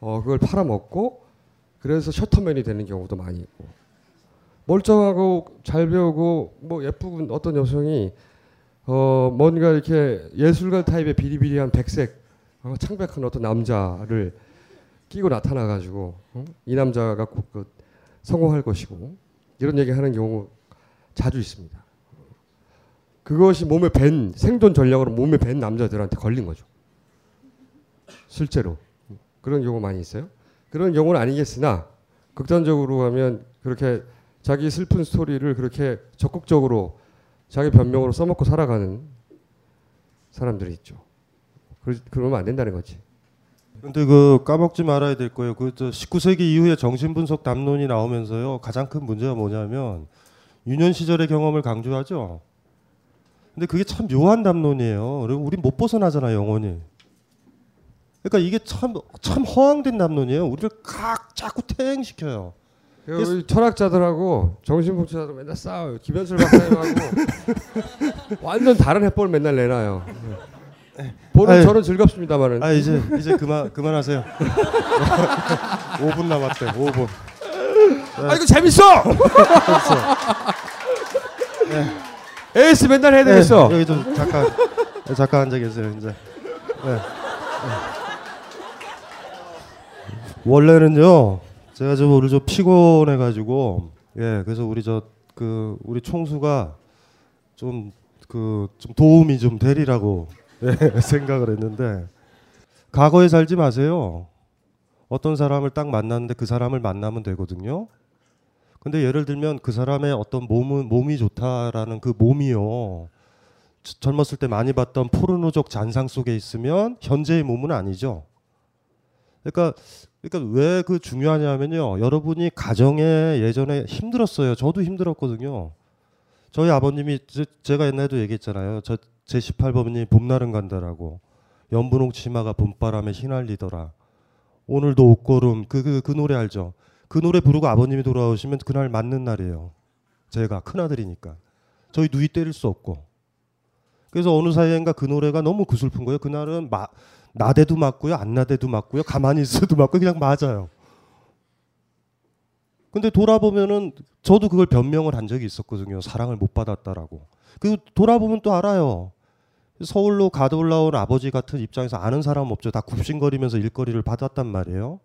S7: 어, 그걸 팔아먹고 그래서 셔터맨이 되는 경우도 많이 있고 멀쩡하고 잘 배우고 뭐 예쁜 어떤 여성이 어, 뭔가 이렇게 예술가 타입의 비리비리한 백색 어, 창백한 어떤 남자를 끼고 나타나 가지고 어? 이 남자가 꼭 그 성공할 것이고 이런 얘기 하는 경우 자주 있습니다. 그것이 몸에 밴 생존 전략으로 몸에 밴 남자들한테 걸린 거죠. 실제로 그런 경우 많이 있어요. 그런 경우는 아니겠으나 극단적으로 하면 그렇게 자기 슬픈 스토리를 그렇게 적극적으로 자기 변명으로 써먹고 살아가는 사람들이 있죠. 그, 그러면 안 된다는 거지.
S8: 근데 그 까먹지 말아야 될 거예요. 그 19세기 이후에 정신분석 담론이 나오면서요. 가장 큰 문제가 뭐냐면 유년 시절의 경험을 강조하죠. 근데 그게 참 묘한 담론이에요. 그리고 우리 못 벗어나잖아 영원히. 그러니까 이게 참 참 허황된 담론이에요. 우리를 각 자꾸 퇴행시켜요.
S7: 그 철학자들하고 정신분석자들 맨날 싸워요. 김현철 박사님하고 완전 다른 해법을 맨날 내놔요. 보는
S8: 아유.
S7: 저는 즐겁습니다만은.
S8: 아 이제 이제 그만 그만하세요. 5분 남았대. 5분.
S7: 아 이거 재밌어. 에이스 맨날 해야 되겠어.
S8: 네, 여기 좀 잠깐 네, 잠깐 앉아 계세요 이제. 네. 네. 원래는요 제가 좀 오늘 좀 피곤해 가지고 예 그래서 우리 저 그 우리 총수가 좀 그 좀 도움이 좀 되리라고 예, 생각을 했는데 과거에 살지 마세요. 어떤 사람을 딱 만났는데 그 사람을 만나면 되거든요. 근데 예를 들면 그 사람의 어떤 몸은 몸이 좋다라는 그 몸이요. 저- 젊었을 때 많이 봤던 포르노적 잔상 속에 있으면 현재의 몸은 아니죠. 그러니까 그러니까 왜 그 중요하냐면요. 여러분이 가정에 예전에 힘들었어요. 저도 힘들었거든요. 저희 아버님이 제, 제가 옛날에도 얘기했잖아요. 저 제 18번이 봄날은 간다라고. 연분홍 치마가 봄바람에 휘날리더라. 오늘도 옷걸음 그 그 그 노래 알죠? 그 노래 부르고 아버님이 돌아오시면 그날 맞는 날이에요. 제가 큰 아들이니까 저희 누이 때릴 수 없고 그래서 어느 사이인가 그 노래가 너무 구슬픈 거예요. 그날은 마, 나대도 맞고요, 안 나대도 맞고요, 가만히 있어도 맞고 그냥 맞아요. 근데 돌아보면은 저도 그걸 변명을 한 적이 있었거든요. 사랑을 못 받았다라고. 그 돌아보면 또 알아요. 서울로 가도 올라온 아버지 같은 입장에서 아는 사람 없죠. 다 굽신거리면서 일거리를 받았단 말이에요.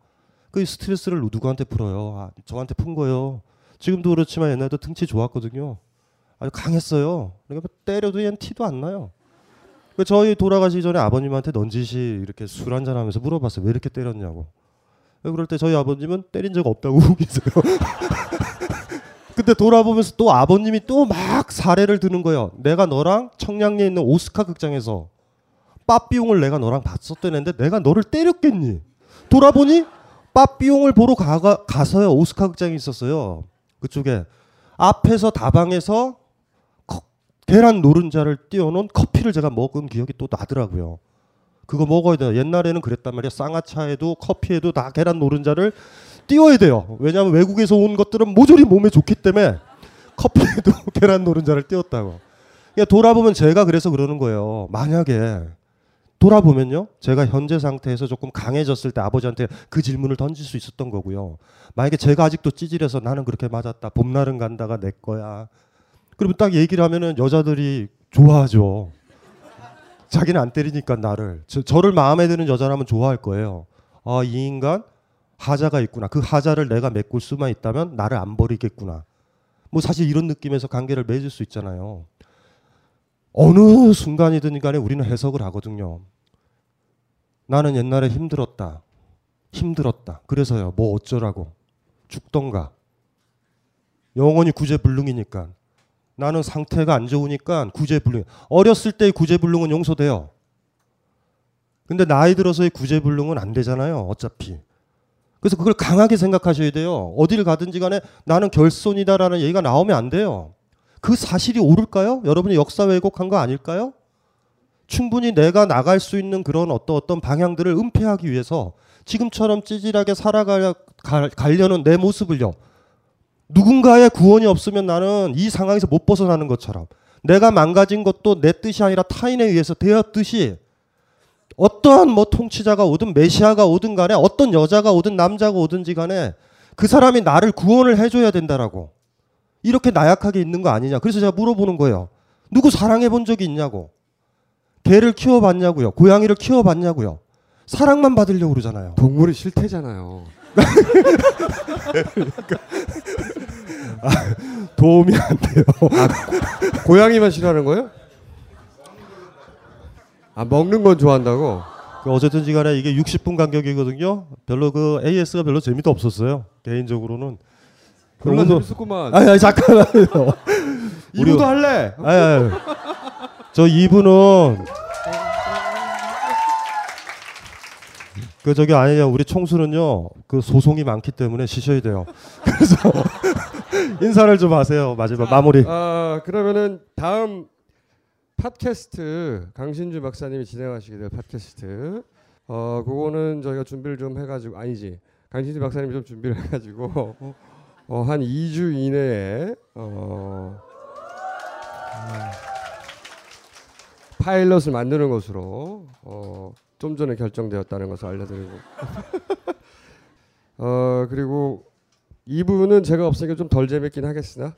S8: 그 스트레스를 누구한테 풀어요? 아, 저한테 푼 거예요. 지금도 그렇지만 옛날에도 등치 좋았거든요. 아주 강했어요. 그러니까 뭐 때려도 얘는 티도 안 나요. 그 저희 돌아가시기 전에 아버님한테 넌지시 이렇게 술 한잔 하면서 물어봤어요. 왜 이렇게 때렸냐고. 그럴 때 저희 아버님은 때린 적 없다고 우기세요. 근데 돌아보면서 또 아버님이 또 막 사례를 드는 거예요. 내가 너랑 청량리에 있는 오스카 극장에서 빠삐용을 내가 너랑 봤었던 애인데 내가 너를 때렸겠니? 돌아보니 빠삐용을 보러 가가, 가서요. 오스카 극장이 있었어요. 그쪽에 앞에서 다방에서 커, 계란 노른자를 띄워놓은 커피를 제가 먹은 기억이 또 나더라고요. 그거 먹어야 돼요. 옛날에는 그랬단 말이야. 쌍화차에도 커피에도 다 계란 노른자를 띄워야 돼요. 왜냐하면 외국에서 온 것들은 모조리 몸에 좋기 때문에 커피에도 계란 노른자를 띄웠다고. 그러니까 돌아보면 제가 그래서 그러는 거예요. 만약에 돌아보면요. 제가 현재 상태에서 조금 강해졌을 때 아버지한테 그 질문을 던질 수 있었던 거고요. 만약에 제가 아직도 찌질해서 나는 그렇게 맞았다. 봄날은 간다가 내 거야. 그러면 딱 얘기를 하면은 여자들이 좋아하죠. 자기는 안 때리니까 나를. 저, 저를 마음에 드는 여자라면 좋아할 거예요. 아, 이 인간 하자가 있구나. 그 하자를 내가 메꿀 수만 있다면 나를 안 버리겠구나. 뭐 사실 이런 느낌에서 관계를 맺을 수 있잖아요. 어느 순간이든 간에 우리는 해석을 하거든요. 나는 옛날에 힘들었다. 힘들었다. 그래서요. 뭐 어쩌라고. 죽던가. 영원히 구제불능이니까. 나는 상태가 안 좋으니까 구제불능. 어렸을 때의 구제불능은 용서돼요. 근데 나이 들어서의 구제불능은 안 되잖아요. 어차피. 그래서 그걸 강하게 생각하셔야 돼요. 어디를 가든지 간에 나는 결손이다라는 얘기가 나오면 안 돼요. 그 사실이 옳을까요? 여러분이 역사 왜곡한 거 아닐까요? 충분히 내가 나갈 수 있는 그런 어떤 어떤 방향들을 은폐하기 위해서 지금처럼 찌질하게 살아가려는 내 모습을요. 누군가의 구원이 없으면 나는 이 상황에서 못 벗어나는 것처럼 내가 망가진 것도 내 뜻이 아니라 타인에 의해서 되었듯이 어떠한 뭐 통치자가 오든 메시아가 오든 간에 어떤 여자가 오든 남자가 오든지 간에 그 사람이 나를 구원을 해줘야 된다라고 이렇게 나약하게 있는 거 아니냐. 그래서 제가 물어보는 거예요. 누구 사랑해 본 적이 있냐고. 개를 키워봤냐고요. 고양이를 키워봤냐고요. 사랑만 받으려고 그러잖아요.
S7: 동물이 싫대잖아요.
S8: 그러니까 아, 도움이 안 돼요
S7: 아, 고양이만 싫어하는 거예요? 아 먹는 건 좋아한다고?
S8: 그 어쨌든지 간에 이게 60분 간격이거든요. 별로 그 AS가 별로 재미도 없었어요. 개인적으로는.
S7: 별로 재밌었구만.
S8: 아니, 아니 잠깐만요.
S7: 2부도 할래.
S8: 아니, 아니. 저 2부는 그 저기 아니에요. 우리 총수는요. 그 소송이 많기 때문에 쉬셔야 돼요. 그래서 인사를 좀 하세요. 마지막 마무리.
S7: 아 그러면은 다음 팟캐스트 강신주 박사님이 진행하시게 될 팟캐스트 어 그거는 저희가 준비를 좀 해가지고 아니지 강신주 박사님이 좀 준비를 해가지고 어, 한 2주 이내에 어, 파일럿을 만드는 것으로 어, 좀 전에 결정되었다는 것을 알려드리고 어 그리고 2부는 제가 없으니까 좀 덜 재밌긴 하겠으나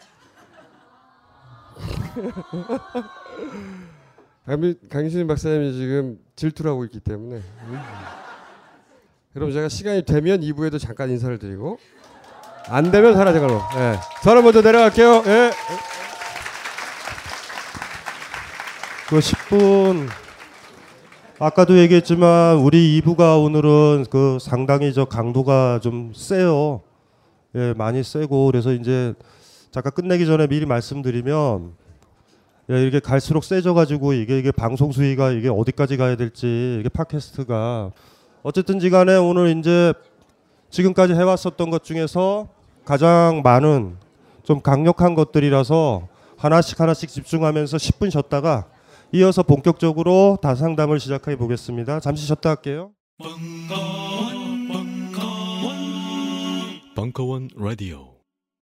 S7: 강신 박사님이 지금 질투를 하고 있기 때문에 그럼 제가 시간이 되면 2부에도 잠깐 인사를 드리고 안 되면 사라져가로 예. 저는 먼저 내려갈게요 예.
S8: 그 10분 아까도 얘기했지만 우리 2부가 오늘은 그 상당히 저 강도가 좀 세요. 예, 많이 세고 그래서 이제 잠깐 끝내기 전에 미리 말씀드리면 예, 이렇게 갈수록 세져 가지고 이게 이게 방송 수위가 이게 어디까지 가야 될지 이게 팟캐스트가 어쨌든지 간에 오늘 이제 지금까지 해왔었던 것 중에서 가장 많은 좀 강력한 것들이라서 하나씩 하나씩 집중하면서 10분 쉬었다가 이어서 본격적으로 다상담을 시작해 보겠습니다. 잠시 쉬었다 할게요.
S1: 벙커원 라디오.